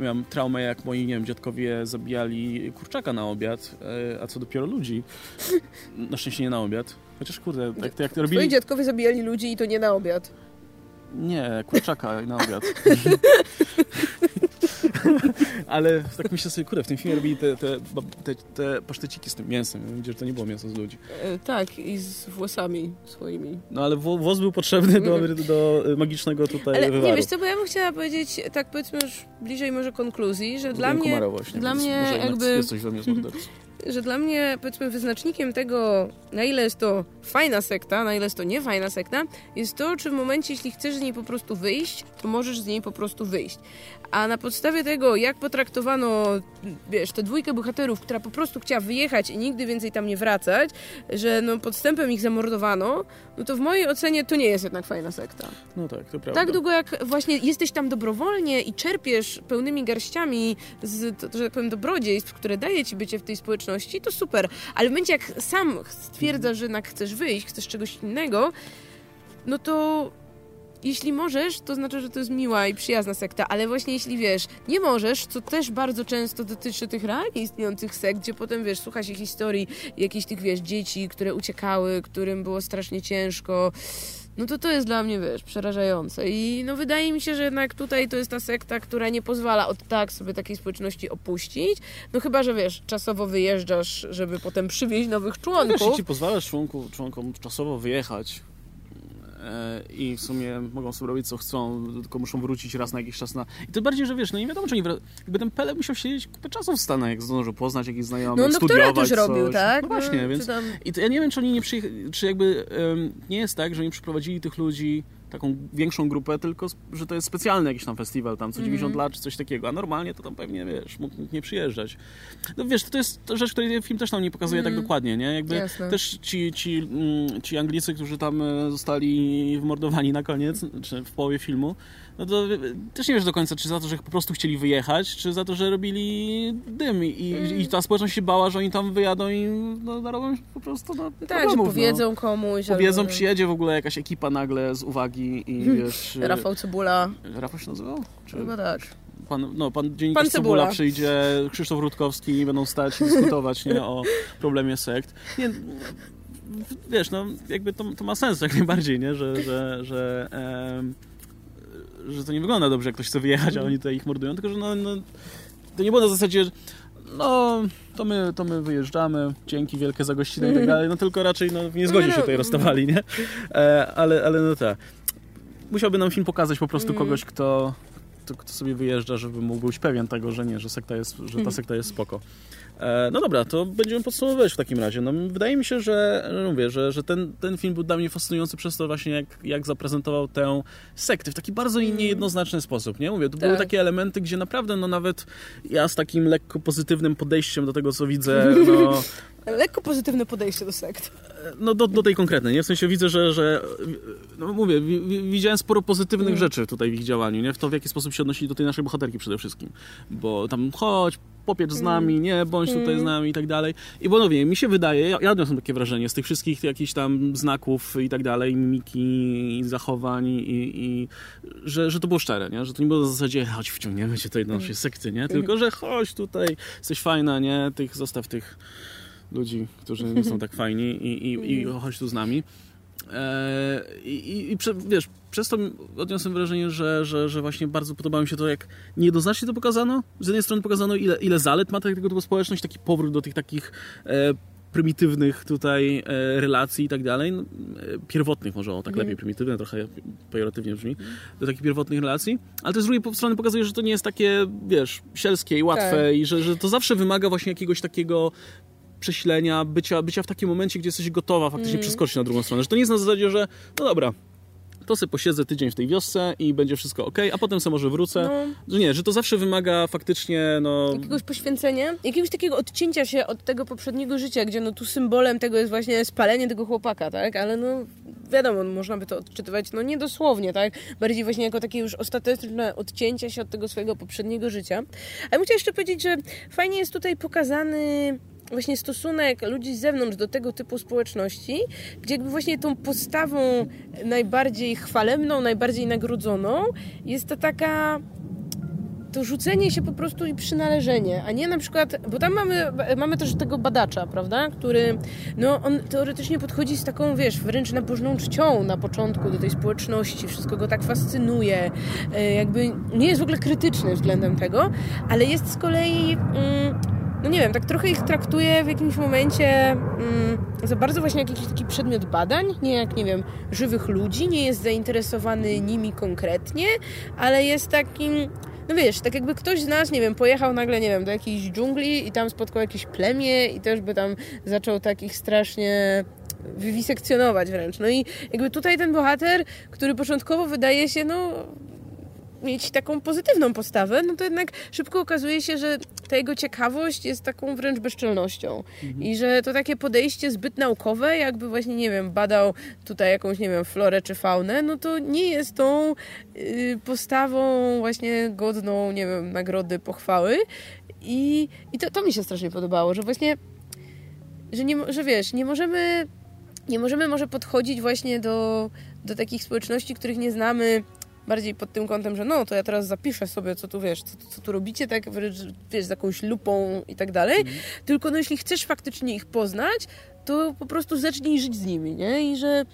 [SPEAKER 1] miałem traumę, jak moi, nie wiem, dziadkowie zabijali kurczaka na obiad, e, a co dopiero ludzi. Na szczęście nie na obiad. Chociaż kurde, tak, jak to robili...
[SPEAKER 2] Twoi dziadkowie zabijali ludzi i to nie na obiad.
[SPEAKER 1] Nie, kurczaka na obiad. [LAUGHS] [LAUGHS] Ale tak myślę sobie, kurde, w tym filmie robili te, te, te, te paszteciki z tym mięsem. Widzisz, że to nie było mięso z ludzi.
[SPEAKER 2] E, tak, i z włosami swoimi.
[SPEAKER 1] No ale włos był potrzebny do, mhm. do magicznego tutaj
[SPEAKER 2] Ale
[SPEAKER 1] wywaru.
[SPEAKER 2] nie, wiesz co, bo ja bym chciała powiedzieć, tak powiedzmy już bliżej może konkluzji, że dla mnie,
[SPEAKER 1] właśnie,
[SPEAKER 2] dla mnie jakby...
[SPEAKER 1] Jest coś we mnie [LAUGHS]
[SPEAKER 2] że dla mnie, powiedzmy, wyznacznikiem tego, na ile jest to fajna sekta, na ile jest to nie fajna sekta, jest to, czy w momencie, jeśli chcesz z niej po prostu wyjść, to możesz z niej po prostu wyjść. A na podstawie tego, jak potraktowano, wiesz, tę dwójkę bohaterów, która po prostu chciała wyjechać i nigdy więcej tam nie wracać, że no podstępem ich zamordowano, no to w mojej ocenie to nie jest jednak fajna sekta.
[SPEAKER 1] No tak, to prawda.
[SPEAKER 2] Tak długo jak właśnie jesteś tam dobrowolnie i czerpiesz pełnymi garściami z, to, że tak powiem, dobrodziejstw, które daje ci bycie w tej społeczności, to super. Ale w momencie, jak sam stwierdzasz, że jednak chcesz wyjść, chcesz czegoś innego, no to jeśli możesz, to znaczy, że to jest miła i przyjazna sekta, ale właśnie jeśli wiesz, nie możesz, co też bardzo często dotyczy tych realnie istniejących sekt, gdzie potem wiesz, słucha się historii jakichś tych wiesz, dzieci, które uciekały, którym było strasznie ciężko. No to to jest dla mnie, wiesz, przerażające. I no wydaje mi się, że jednak tutaj to jest ta sekta, która nie pozwala od tak sobie takiej społeczności opuścić. No chyba, że wiesz, czasowo wyjeżdżasz, żeby potem przywieźć nowych członków. No
[SPEAKER 1] wiesz, ci pozwalasz członku, członkom czasowo wyjechać, i w sumie mogą sobie robić co chcą, tylko muszą wrócić raz na jakiś czas na... I to bardziej, że wiesz, no nie wiadomo, czy oni... Jakby ten Pele musiał siedzieć kupę czasu w Stanach, jak zdążył poznać jakichś znajomych, no, studiować
[SPEAKER 2] też robił, tak?
[SPEAKER 1] No właśnie, no, więc... Tam... I to, ja nie wiem, czy oni nie przyjechali, czy jakby um, nie jest tak, że oni przyprowadzili tych ludzi taką większą grupę, tylko że to jest specjalny jakiś tam festiwal, tam co 90 mm -hmm. lat czy coś takiego, a normalnie to tam pewnie, wiesz, mógł, nie przyjeżdżać. No wiesz, to jest rzecz, której film też nam nie pokazuje mm. tak mhm. dokładnie, nie? Jakby Jasne. też ci, ci, mm, ci Anglicy, którzy tam e, zostali wmordowani na koniec, czy w połowie filmu, no to też nie wiesz do końca, czy za to, że po prostu chcieli wyjechać, czy za to, że robili dym i, mm. i ta społeczność się bała, że oni tam wyjadą i no, narobią po prostu no,
[SPEAKER 2] Tak, problemów, że no. powiedzą no. komuś.
[SPEAKER 1] Powiedzą, albo... przyjedzie w ogóle jakaś ekipa nagle z uwagi i hmm. wiesz...
[SPEAKER 2] Rafał Cebula.
[SPEAKER 1] Rafał się nazywał?
[SPEAKER 2] Czy... Chyba tak.
[SPEAKER 1] Pan, no, pan dziennikarz pan Cebula. Cebula przyjdzie, Krzysztof Rutkowski i będą stać i dyskutować nie, o problemie sekt. Nie, wiesz, no jakby to, to ma sens jak najbardziej, nie? Że, że, że że to nie wygląda dobrze, jak ktoś chce wyjechać, a oni tutaj ich mordują, tylko że no, no to nie było na zasadzie, że no, to my, to my wyjeżdżamy, dzięki wielkie za gościnę i tak dalej, no tylko raczej no, w niezgodzie się tutaj rozstawali, nie? E, ale, ale no tak. Musiałby nam film pokazać po prostu mm. kogoś, kto, kto, kto sobie wyjeżdża, żeby mógł być pewien tego, że nie, że, sekta jest, że ta sekta jest spoko. E, no dobra, to będziemy podsumowywać w takim razie. No, wydaje mi się, że, no mówię, że, że ten, ten film był dla mnie fascynujący przez to właśnie, jak, jak zaprezentował tę sektę w taki bardzo mm. niejednoznaczny sposób, nie? Mówię, to tak. były takie elementy, gdzie naprawdę, no nawet ja z takim lekko pozytywnym podejściem do tego, co widzę, [LAUGHS] no
[SPEAKER 2] lekko pozytywne podejście do sekt.
[SPEAKER 1] No do, do tej konkretnej, nie? W sensie widzę, że, że no mówię, wi, widziałem sporo pozytywnych mm. rzeczy tutaj w ich działaniu, nie? W to, w jaki sposób się odnosili do tej naszej bohaterki przede wszystkim. Bo tam chodź, popiecz z mm. nami, nie, bądź tutaj z mm. nami i tak dalej. I bo no wie, mi się wydaje, ja, ja odniosłem takie wrażenie z tych wszystkich jakichś tam znaków i tak dalej, mimiki i zachowań i, i że, że to było szczere, nie? Że to nie było w zasadzie chodź wciągniemy cię tutaj do naszej sekty, nie? Tylko, że chodź tutaj, jesteś fajna, nie? Tych, zostaw tych ludzi, którzy nie są tak fajni i, i, i chodź tu z nami. E, I, i, wiesz, przez to odniosłem wrażenie, że, że, że właśnie bardzo podobało mi się to, jak niejednoznacznie to pokazano. Z jednej strony pokazano, ile, ile zalet ma tego typu społeczność, taki powrót do tych takich e, prymitywnych tutaj e, relacji i tak dalej, no, e, pierwotnych może, o tak mm. lepiej, prymitywne, trochę pejoratywnie brzmi, do takich pierwotnych relacji, ale to z drugiej strony pokazuje, że to nie jest takie, wiesz, sielskie i łatwe tak. i że, że to zawsze wymaga właśnie jakiegoś takiego prześlenia, bycia, bycia w takim momencie, gdzie jesteś gotowa faktycznie mm. przeskoczyć na drugą stronę. Że to nie jest na zasadzie, że no dobra, to sobie posiedzę tydzień w tej wiosce i będzie wszystko ok, a potem sobie może wrócę. No. Nie, że to zawsze wymaga faktycznie, no...
[SPEAKER 2] Jakiegoś poświęcenia, jakiegoś takiego odcięcia się od tego poprzedniego życia, gdzie no tu symbolem tego jest właśnie spalenie tego chłopaka, tak? Ale no wiadomo, można by to odczytywać, no nie dosłownie, tak? Bardziej właśnie jako takie już ostateczne odcięcie się od tego swojego poprzedniego życia. Ale bym chciała jeszcze powiedzieć, że fajnie jest tutaj pokazany właśnie stosunek ludzi z zewnątrz do tego typu społeczności, gdzie jakby właśnie tą postawą najbardziej chwalebną, najbardziej nagrodzoną jest to taka to rzucenie się po prostu i przynależenie, a nie na przykład, bo tam mamy, mamy też tego badacza, prawda, który, no on teoretycznie podchodzi z taką, wiesz, wręcz nabożną czcią na początku do tej społeczności, wszystko go tak fascynuje, e, jakby nie jest w ogóle krytyczny względem tego, ale jest z kolei... Mm, no nie wiem, tak trochę ich traktuje w jakimś momencie mm, za bardzo właśnie jak jakiś taki przedmiot badań, nie jak, nie wiem, żywych ludzi, nie jest zainteresowany nimi konkretnie, ale jest takim, no wiesz, tak jakby ktoś z nas, nie wiem, pojechał nagle, nie wiem, do jakiejś dżungli i tam spotkał jakieś plemię i też by tam zaczął takich strasznie wywisekcjonować wręcz. No i jakby tutaj ten bohater, który początkowo wydaje się, no mieć taką pozytywną postawę, no to jednak szybko okazuje się, że ta jego ciekawość jest taką wręcz bezczelnością. Mhm. I że to takie podejście zbyt naukowe, jakby właśnie, nie wiem, badał tutaj jakąś, nie wiem, florę czy faunę, no to nie jest tą y, postawą właśnie godną, nie wiem, nagrody, pochwały. I, i to, to mi się strasznie podobało, że właśnie, że, nie, że wiesz, nie możemy, nie możemy może podchodzić właśnie do, do takich społeczności, których nie znamy bardziej pod tym kątem, że no, to ja teraz zapiszę sobie, co tu wiesz, co, co tu robicie, tak wiesz, z jakąś lupą i tak dalej. Mhm. Tylko no, jeśli chcesz faktycznie ich poznać, to po prostu zacznij żyć z nimi, nie? I że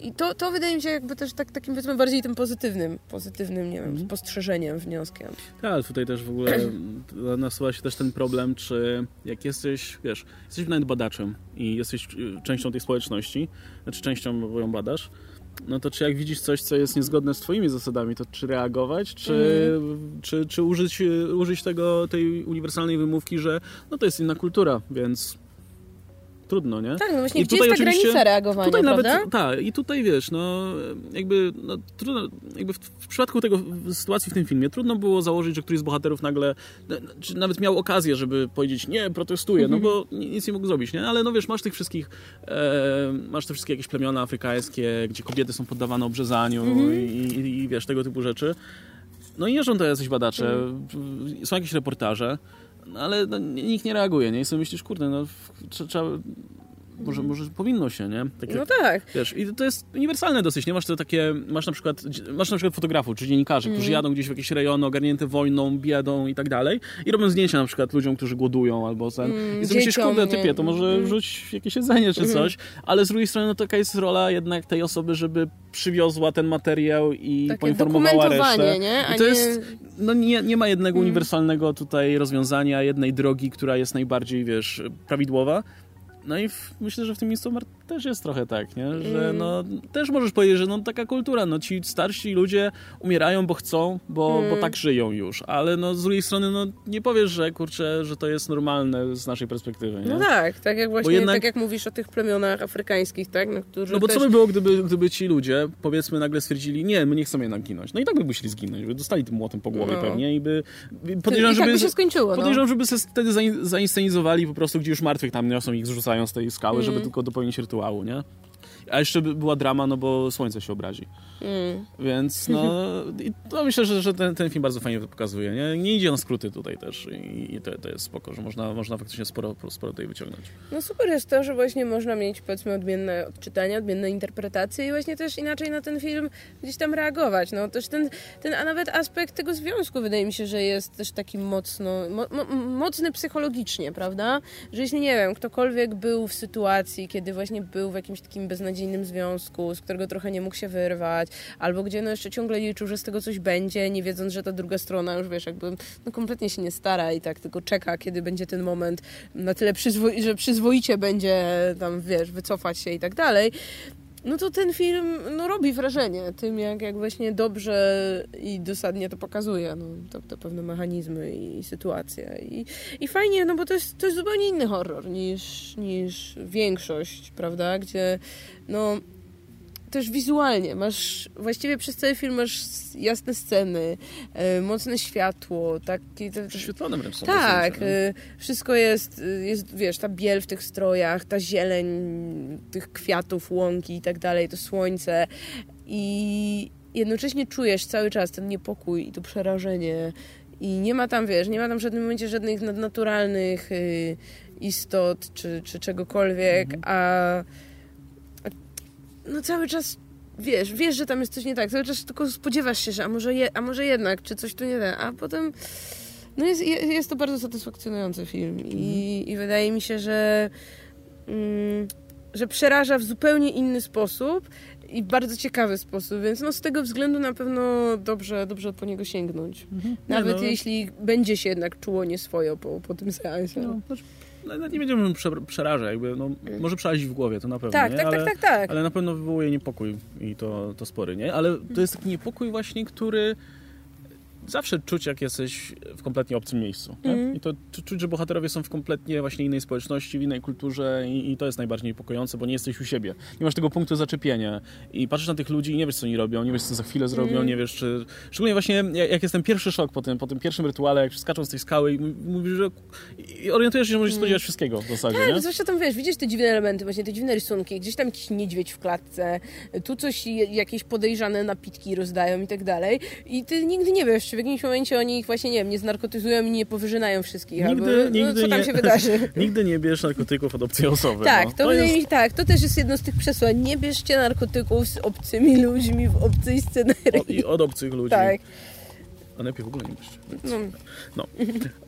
[SPEAKER 2] i to, to wydaje mi się jakby też tak, takim powiedzmy bardziej tym pozytywnym, pozytywnym, nie wiem, mm. spostrzeżeniem, wnioskiem.
[SPEAKER 1] Tak, ale tutaj też w ogóle [CLEARS THROAT] nasuwa się też ten problem, czy jak jesteś, wiesz, jesteś nawet badaczem i jesteś częścią tej społeczności, znaczy częścią, bo ją badasz, no to czy jak widzisz coś, co jest niezgodne z twoimi zasadami, to czy reagować, czy, mm. czy, czy użyć, użyć tego, tej uniwersalnej wymówki, że no to jest inna kultura, więc trudno, nie?
[SPEAKER 2] Tak, no właśnie, I gdzie tutaj jest ta granica reagowania,
[SPEAKER 1] tutaj
[SPEAKER 2] prawda?
[SPEAKER 1] nawet, Tak, i tutaj wiesz, no jakby, no, trudno, jakby w, w, przypadku tego sytuacji w tym filmie trudno było założyć, że któryś z bohaterów nagle, no, czy nawet miał okazję, żeby powiedzieć, nie, protestuję, no bo mhm. nic nie mógł zrobić, nie? Ale no wiesz, masz tych wszystkich, e, masz te wszystkie jakieś plemiona afrykańskie, gdzie kobiety są poddawane obrzezaniu mhm. i, i, i, wiesz, tego typu rzeczy. No i jeżdżą to jacyś badacze, mhm. są jakieś reportaże, no, ale no, nikt nie reaguje, nie? I sobie myślisz, kurde, no trzeba może, może powinno się, nie?
[SPEAKER 2] Takie, no tak.
[SPEAKER 1] Wiesz, i to jest uniwersalne dosyć, nie? Masz to takie, masz na przykład, masz na przykład fotografów, czy dziennikarzy, którzy mhm. jadą gdzieś w jakieś rejony ogarnięte wojną, biedą i tak dalej i robią zdjęcia na przykład ludziom, którzy głodują albo ten. Mm, I sobie myślisz, kurde, typie, to może mm. rzuć jakieś jedzenie czy mhm. coś, ale z drugiej strony no taka jest rola jednak tej osoby, żeby przywiozła ten materiał i Takie poinformowała resztę.
[SPEAKER 2] Nie?
[SPEAKER 1] I to nie... jest, no nie, nie ma jednego mm. uniwersalnego tutaj rozwiązania, jednej drogi, która jest najbardziej, wiesz, prawidłowa. No i w, myślę, że w tym miejscu też jest trochę tak, nie? że
[SPEAKER 2] Mm.
[SPEAKER 1] no, też możesz powiedzieć, że no, taka kultura, no ci starsi ludzie umierają, bo chcą, bo,
[SPEAKER 2] Mm.
[SPEAKER 1] bo tak żyją już, ale no, z drugiej strony no, nie powiesz, że kurczę, że to jest normalne z naszej perspektywy. Nie?
[SPEAKER 2] No tak, tak jak właśnie,
[SPEAKER 1] jednak-
[SPEAKER 2] tak jak mówisz o tych plemionach afrykańskich, tak? No,
[SPEAKER 1] No bo
[SPEAKER 2] też...
[SPEAKER 1] co by było, gdyby, gdyby ci ludzie, powiedzmy, nagle stwierdzili, nie, my nie chcemy jednak ginąć. No i tak by musieli zginąć, by dostali tym młotem po głowie
[SPEAKER 2] No.
[SPEAKER 1] pewnie i by...
[SPEAKER 2] I
[SPEAKER 1] Podejrzewam,
[SPEAKER 2] tak
[SPEAKER 1] żeby...
[SPEAKER 2] by się skończyło, no.
[SPEAKER 1] Podejrzewam, żeby se wtedy zain- zainscenizowali po prostu, gdzie już martwych tam niosą i ich zrzucają z tej skały, żeby
[SPEAKER 2] Mm.
[SPEAKER 1] tylko dopełnić rytuału, nie? A jeszcze by była drama, no bo słońce się obrazi.
[SPEAKER 2] Mm.
[SPEAKER 1] Więc no, i to myślę, że, że ten, ten film bardzo fajnie to pokazuje. Nie, nie idzie na skróty tutaj też i, i to, to jest spoko, że można, można faktycznie sporo, sporo tutaj wyciągnąć.
[SPEAKER 2] No super jest to, że właśnie można mieć powiedzmy odmienne odczytania, odmienne interpretacje i właśnie też inaczej na ten film gdzieś tam reagować. No też ten, ten a nawet aspekt tego związku wydaje mi się, że jest też taki mocno, mo, mo, mocny psychologicznie, prawda? Że jeśli nie wiem, ktokolwiek był w sytuacji, kiedy właśnie był w jakimś takim beznadziejnym związku, z którego trochę nie mógł się wyrwać, albo gdzie no jeszcze ciągle liczył, że z tego coś będzie, nie wiedząc, że ta druga strona już wiesz, jakby no kompletnie się nie stara i tak tylko czeka, kiedy będzie ten moment na tyle przyzwo- że przyzwoicie będzie tam, wiesz, wycofać się i tak dalej, no to ten film no, robi wrażenie tym, jak, jak właśnie dobrze i dosadnie to pokazuje, no, to, te pewne mechanizmy i, sytuacje. I, I fajnie, no bo to jest, to jest zupełnie inny horror niż, niż większość, prawda, gdzie no też wizualnie. Masz, właściwie przez cały film masz jasne sceny, e, mocne światło, takie... te-
[SPEAKER 1] Prześwietlone wręcz są
[SPEAKER 2] tak,
[SPEAKER 1] nie?
[SPEAKER 2] y, wszystko jest, y, jest, wiesz, ta biel w tych strojach, ta zieleń tych kwiatów, łąki i tak dalej, to słońce. I jednocześnie czujesz cały czas ten niepokój i to przerażenie. I nie ma tam, wiesz, nie ma tam w żadnym momencie żadnych nadnaturalnych y, istot czy, czy czegokolwiek, a, a no cały czas wiesz, wiesz, że tam jest coś nie tak, cały czas tylko spodziewasz się, że a może, je, a może jednak, czy coś tu nie da, a potem no jest, je- jest to bardzo satysfakcjonujący film i, i wydaje mi się, że, mm, że przeraża w zupełnie inny sposób i w bardzo ciekawy sposób, więc no z tego względu na pewno dobrze, dobrze po niego sięgnąć.
[SPEAKER 1] Mhm.
[SPEAKER 2] Nawet
[SPEAKER 1] no,
[SPEAKER 2] jeśli będzie się jednak czuło nieswojo po, po tym seansie.
[SPEAKER 1] No, no, nie będziemy prze, przerażać, jakby, no, może przerazić w głowie, to na pewno,
[SPEAKER 2] tak,
[SPEAKER 1] nie?
[SPEAKER 2] tak,
[SPEAKER 1] ale,
[SPEAKER 2] tak, tak, tak.
[SPEAKER 1] ale na pewno wywołuje niepokój i to, to spory, nie? Ale to jest taki niepokój właśnie, który zawsze czuć, jak jesteś w kompletnie obcym miejscu.
[SPEAKER 2] Mhm.
[SPEAKER 1] I to czu- czuć, że bohaterowie są w kompletnie właśnie innej społeczności, w innej kulturze i, i to jest najbardziej niepokojące, bo nie jesteś u siebie. Nie masz tego punktu zaczepienia i patrzysz na tych ludzi i nie wiesz, co oni robią, nie wiesz, co za chwilę zrobią,
[SPEAKER 2] Mhm.
[SPEAKER 1] nie wiesz, czy... Szczególnie właśnie, jak, jak jest ten pierwszy szok po tym, po tym pierwszym rytuale, jak skaczą z tej skały i mówisz, że... I orientujesz się, że możesz się spodziewać wszystkiego w zasadzie.
[SPEAKER 2] Tak,
[SPEAKER 1] nie?
[SPEAKER 2] zwłaszcza tam wiesz, widzisz te dziwne elementy, właśnie te dziwne rysunki, gdzieś tam jakiś niedźwiedź w klatce, tu coś, jakieś podejrzane napitki rozdają i tak dalej. I ty nigdy nie wiesz, czy w jakimś momencie oni ich właśnie, nie wiem, nie znarkotyzują i nie powyżynają wszystkich,
[SPEAKER 1] Nigdy-
[SPEAKER 2] albo no,
[SPEAKER 1] nigdy
[SPEAKER 2] co tam
[SPEAKER 1] nie.
[SPEAKER 2] się wydarzy. [LAUGHS]
[SPEAKER 1] Nigdy nie bierz narkotyków od obcej osoby.
[SPEAKER 2] Tak,
[SPEAKER 1] no.
[SPEAKER 2] to, mi się, tak, to też jest jedno z tych przesłań. Nie bierzcie narkotyków z obcymi ludźmi w obcej scenerii.
[SPEAKER 1] O, I od obcych ludzi.
[SPEAKER 2] tak.
[SPEAKER 1] A najpierw w ogóle nie bierzcie.
[SPEAKER 2] No,
[SPEAKER 1] No.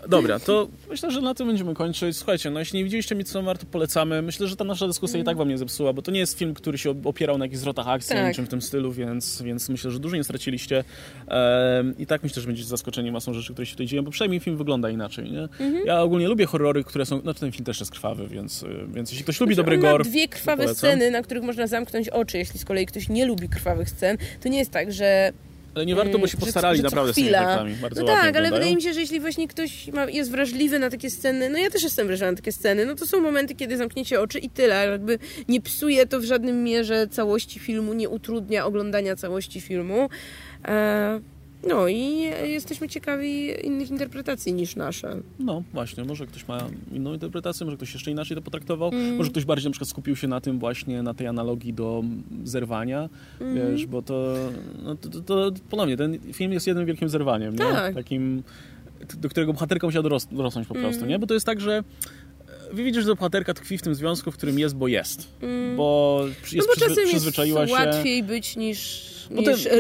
[SPEAKER 1] Dobra, to myślę, że na tym będziemy kończyć. Słuchajcie, no jeśli nie widzieliście Midsommar, to polecamy. Myślę, że ta nasza dyskusja i tak wam nie zepsuła, bo to nie jest film, który się opierał na jakichś zwrotach akcji,
[SPEAKER 2] Tak.
[SPEAKER 1] niczym w tym stylu, więc, więc myślę, że dużo nie straciliście. Ehm, I tak myślę, że będziecie zaskoczeni masą rzeczy, które się tutaj dzieją, bo przynajmniej film wygląda inaczej, nie? Ja ogólnie lubię horrory, które są... No ten film też jest krwawy, więc, y, więc jeśli ktoś lubi
[SPEAKER 2] Znaczy,
[SPEAKER 1] dobry gore...
[SPEAKER 2] dwie krwawe sceny, na których można zamknąć oczy. Jeśli z kolei ktoś nie lubi krwawych scen, to nie jest tak, że
[SPEAKER 1] Ale nie warto, bo się
[SPEAKER 2] że-
[SPEAKER 1] postarali
[SPEAKER 2] że co
[SPEAKER 1] naprawdę z tymi
[SPEAKER 2] chwila.
[SPEAKER 1] efektami. Bardzo
[SPEAKER 2] No tak, ale
[SPEAKER 1] wyglądają.
[SPEAKER 2] wydaje mi się, że jeśli właśnie ktoś ma, jest wrażliwy na takie sceny, no ja też jestem wrażliwa na takie sceny, no to są momenty, kiedy zamkniecie oczy i tyle. Jakby nie psuje to w żadnym mierze całości filmu, nie utrudnia oglądania całości filmu. E, no i jesteśmy ciekawi innych interpretacji niż nasze.
[SPEAKER 1] No właśnie, może ktoś ma inną interpretację, może ktoś jeszcze inaczej to potraktował,
[SPEAKER 2] Mm.
[SPEAKER 1] może ktoś bardziej na przykład skupił się na tym właśnie, na tej analogii do zerwania,
[SPEAKER 2] Mhm.
[SPEAKER 1] wiesz, bo to, no, to, to, to ponownie, ten film jest jednym wielkim zerwaniem, nie?
[SPEAKER 2] Tak.
[SPEAKER 1] Takim, do którego bohaterka musiała doros- dorosnąć po prostu,
[SPEAKER 2] Mhm.
[SPEAKER 1] nie? Bo to jest tak, że wy widzisz, że bohaterka tkwi w tym związku, w którym jest, bo jest,
[SPEAKER 2] Mm.
[SPEAKER 1] bo
[SPEAKER 2] No
[SPEAKER 1] jest
[SPEAKER 2] bo
[SPEAKER 1] przyzwy-
[SPEAKER 2] czasem
[SPEAKER 1] przyzwyczaiła
[SPEAKER 2] jest
[SPEAKER 1] się...
[SPEAKER 2] łatwiej być niż,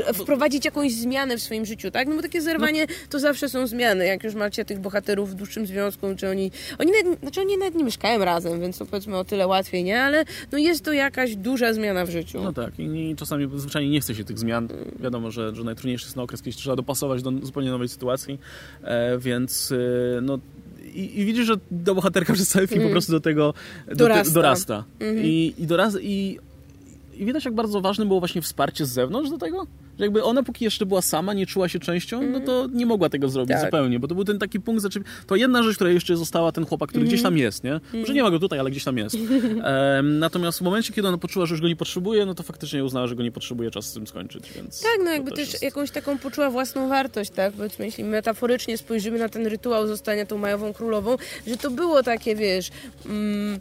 [SPEAKER 2] E, wprowadzić jakąś zmianę w swoim życiu, tak? No bo takie zerwanie to zawsze są zmiany. Jak już macie tych bohaterów w dłuższym związku, czy oni... Oni nawet, znaczy oni nawet nie mieszkają razem, więc to powiedzmy o tyle łatwiej, nie? Ale no jest to jakaś duża zmiana w życiu.
[SPEAKER 1] No tak, i czasami zwyczajnie nie chce się tych zmian. Wiadomo, że, że najtrudniejszy jest na okres, kiedy trzeba dopasować do zupełnie nowej sytuacji, e, więc e, no i, i widzisz, że ta bohaterka przez cały film mm. po prostu do tego do
[SPEAKER 2] dorasta.
[SPEAKER 1] Te, dorasta. Mm -hmm. I, i, dorasta i, I widać, jak bardzo ważne było właśnie wsparcie z zewnątrz do tego. Że jakby ona póki jeszcze była sama, nie czuła się częścią, mm. no to mhm. nie mogła tego zrobić tak. zupełnie, bo to był ten taki punkt zaczepienia. To jedna rzecz, która jeszcze została, ten chłopak, który mm. gdzieś tam jest, nie? Mm. Może nie ma go tutaj, ale gdzieś tam jest. [LAUGHS] Um, natomiast w momencie, kiedy ona poczuła, że już go nie potrzebuje, no to faktycznie uznała, że go nie potrzebuje, czas z tym skończyć, więc...
[SPEAKER 2] Tak, no jakby też, też jakąś taką poczuła własną wartość, tak? Powiedzmy, jeśli metaforycznie spojrzymy na ten rytuał zostania tą majową królową, że to było takie, wiesz... Mm,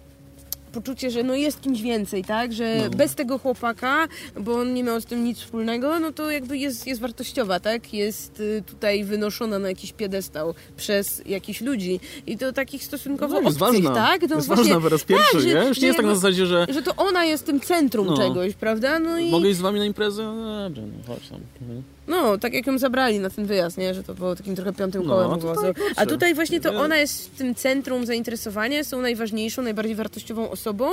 [SPEAKER 2] poczucie, że no jest kimś więcej, tak? Że no. bez tego chłopaka, bo on nie miał z tym nic wspólnego, no to jakby jest, jest wartościowa, tak? Jest y, tutaj wynoszona na jakiś piedestał przez jakichś ludzi. I to takich stosunkowo no,
[SPEAKER 1] jest
[SPEAKER 2] obcych,
[SPEAKER 1] ważna.
[SPEAKER 2] tak?
[SPEAKER 1] No jest właśnie, ważna po raz pierwszy, tak, nie? Już nie jest tak na zasadzie, że...
[SPEAKER 2] Że to ona jest tym centrum no. czegoś, prawda? No i...
[SPEAKER 1] Mogę iść z wami na imprezę? No dobrze, no chodź tam. Mhm.
[SPEAKER 2] No, tak jak ją zabrali na ten wyjazd, nie? Że to było takim trochę piątym no, kołem no, A tutaj właśnie to ona jest w tym centrum zainteresowania, są najważniejszą, najbardziej wartościową osobą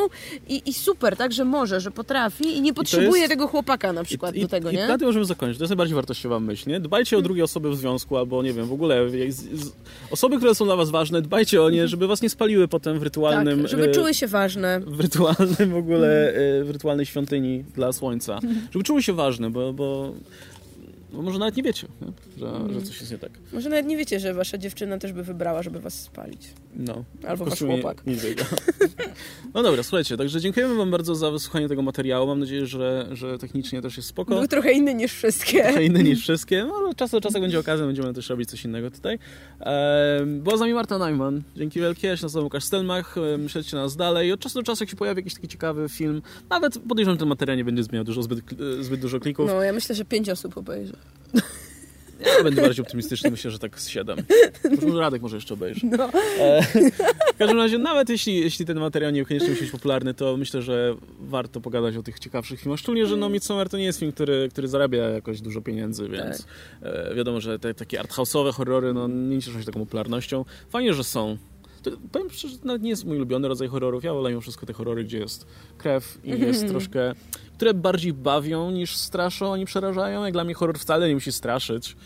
[SPEAKER 2] i, i super, tak? Że może, że potrafi i nie potrzebuje jest... tego chłopaka na przykład
[SPEAKER 1] I,
[SPEAKER 2] do tego,
[SPEAKER 1] i,
[SPEAKER 2] nie?
[SPEAKER 1] I na tym możemy zakończyć. To jest najbardziej wartościowa myśl, nie? Dbajcie o drugie osoby w związku albo, nie wiem, w ogóle osoby, które są dla was ważne, dbajcie o nie, żeby was nie spaliły potem w rytualnym...
[SPEAKER 2] Tak, żeby e, czuły się ważne.
[SPEAKER 1] W rytualnym w ogóle, e, w rytualnej świątyni dla słońca. Żeby czuły się ważne, bo, bo bo może nawet nie wiecie, nie? Że, mm. że coś jest nie tak.
[SPEAKER 2] Może nawet nie wiecie, że wasza dziewczyna też by wybrała, żeby was spalić.
[SPEAKER 1] No.
[SPEAKER 2] Albo wasz chłopak.
[SPEAKER 1] Nie, nie no dobra, słuchajcie, także dziękujemy wam bardzo za wysłuchanie tego materiału. Mam nadzieję, że, że technicznie też jest spoko.
[SPEAKER 2] Był trochę inny niż wszystkie.
[SPEAKER 1] Trochę inny niż wszystkie. No ale czas do czasu będzie okazja, będziemy też robić coś innego tutaj. Ehm, była z nami Marta Najman. Dzięki wielkie. Ja się nazywam Łukasz Stelmach. Śledźcie nas dalej. Od czasu do czasu, jak się pojawi jakiś taki ciekawy film, nawet podejrzewam, że ten materiał nie będzie zmieniał dużo, zbyt, zbyt dużo klików.
[SPEAKER 2] No, ja myślę, że pięć osób obejrzy.
[SPEAKER 1] Ja będę bardziej optymistyczny, myślę, że tak z 7. Radek może jeszcze obejrzy. No. E, w każdym razie, nawet jeśli, jeśli ten materiał niekoniecznie musi być popularny, to myślę, że warto pogadać o tych ciekawszych filmach. Szczególnie, że no, Midsommar to nie jest film, który, który zarabia jakoś dużo pieniędzy, więc tak. e, wiadomo, że te takie arthouse'owe horrory no, nie cieszą się taką popularnością. Fajnie, że są. To, powiem szczerze, że nawet nie jest mój ulubiony rodzaj horrorów. Ja wolę mimo wszystko te horrory, gdzie jest krew i jest troszkę które bardziej bawią niż straszą, ani przerażają. Jak dla mnie horror wcale nie musi straszyć.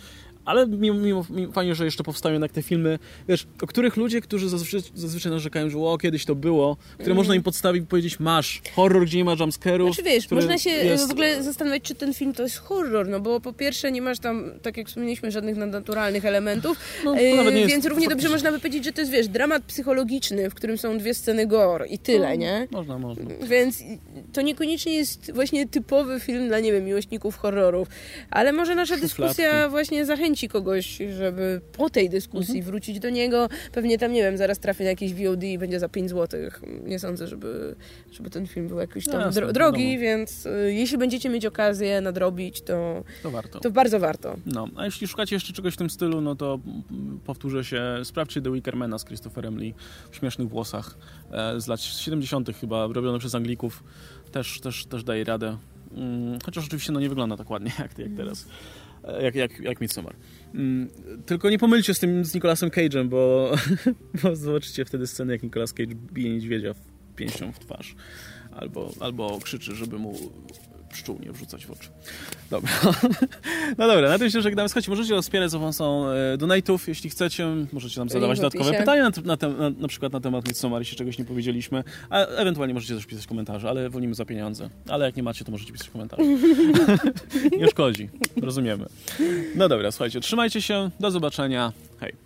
[SPEAKER 1] Ale mimo, mimo, fajnie, że jeszcze powstają jednak te filmy, wiesz, o których ludzie, którzy zazwyczaj, zazwyczaj narzekają, że o, kiedyś to było, które mm. można im podstawić i powiedzieć, masz horror, gdzie nie ma jumpscarów.
[SPEAKER 2] Znaczy wiesz, można się jest... w ogóle zastanawiać, czy ten film to jest horror, no bo po pierwsze nie masz tam, tak jak wspomnieliśmy, żadnych nadnaturalnych elementów, no, e, więc jest, równie dobrze można by powiedzieć, że to jest, wiesz, dramat psychologiczny, w którym są dwie sceny gore i tyle, no, nie?
[SPEAKER 1] Można, można.
[SPEAKER 2] Więc to niekoniecznie jest właśnie typowy film dla, nie wiem, miłośników horrorów, ale może nasza dyskusja właśnie zachęci zachęci kogoś, żeby po tej dyskusji mhm. wrócić do niego. Pewnie tam, nie wiem, zaraz trafi na jakieś VOD i będzie za 5 zł. Nie sądzę, żeby, żeby ten film był jakiś tam dro drogi, więc y, jeśli będziecie mieć okazję nadrobić, to,
[SPEAKER 1] to warto.
[SPEAKER 2] To bardzo warto.
[SPEAKER 1] No, a jeśli szukacie jeszcze czegoś w tym stylu, no to powtórzę się, sprawdźcie The Wickermana z Christopherem Lee w śmiesznych włosach e, z lat 70. chyba, robione przez Anglików. Też, też, też daje radę. Mm, chociaż oczywiście no, nie wygląda tak ładnie [LAUGHS] jak, jak teraz jak, jak, jak Midsommar. Mm, tylko nie pomylcie z tym z Nicolasem Cage'em, bo, [LAUGHS] bo zobaczycie wtedy scenę, jak Nicolas Cage bije niedźwiedzia pięścią w twarz. Albo, albo krzyczy, żeby mu pszczół nie wrzucać w oczy. Dobra. [LAUGHS] No dobra, na tym się żegnamy. Słuchajcie, możecie wspierać za pomocą e, donate'ów, jeśli chcecie. Możecie nam zadawać dodatkowe pytania, na, na, na, na przykład na temat Midsommar, jeśli czegoś nie powiedzieliśmy. A ewentualnie możecie też pisać komentarze, ale wolimy za pieniądze. Ale jak nie macie, to możecie pisać komentarze. [LAUGHS] nie szkodzi. Rozumiemy. No dobra, słuchajcie, trzymajcie się. Do zobaczenia. Hej.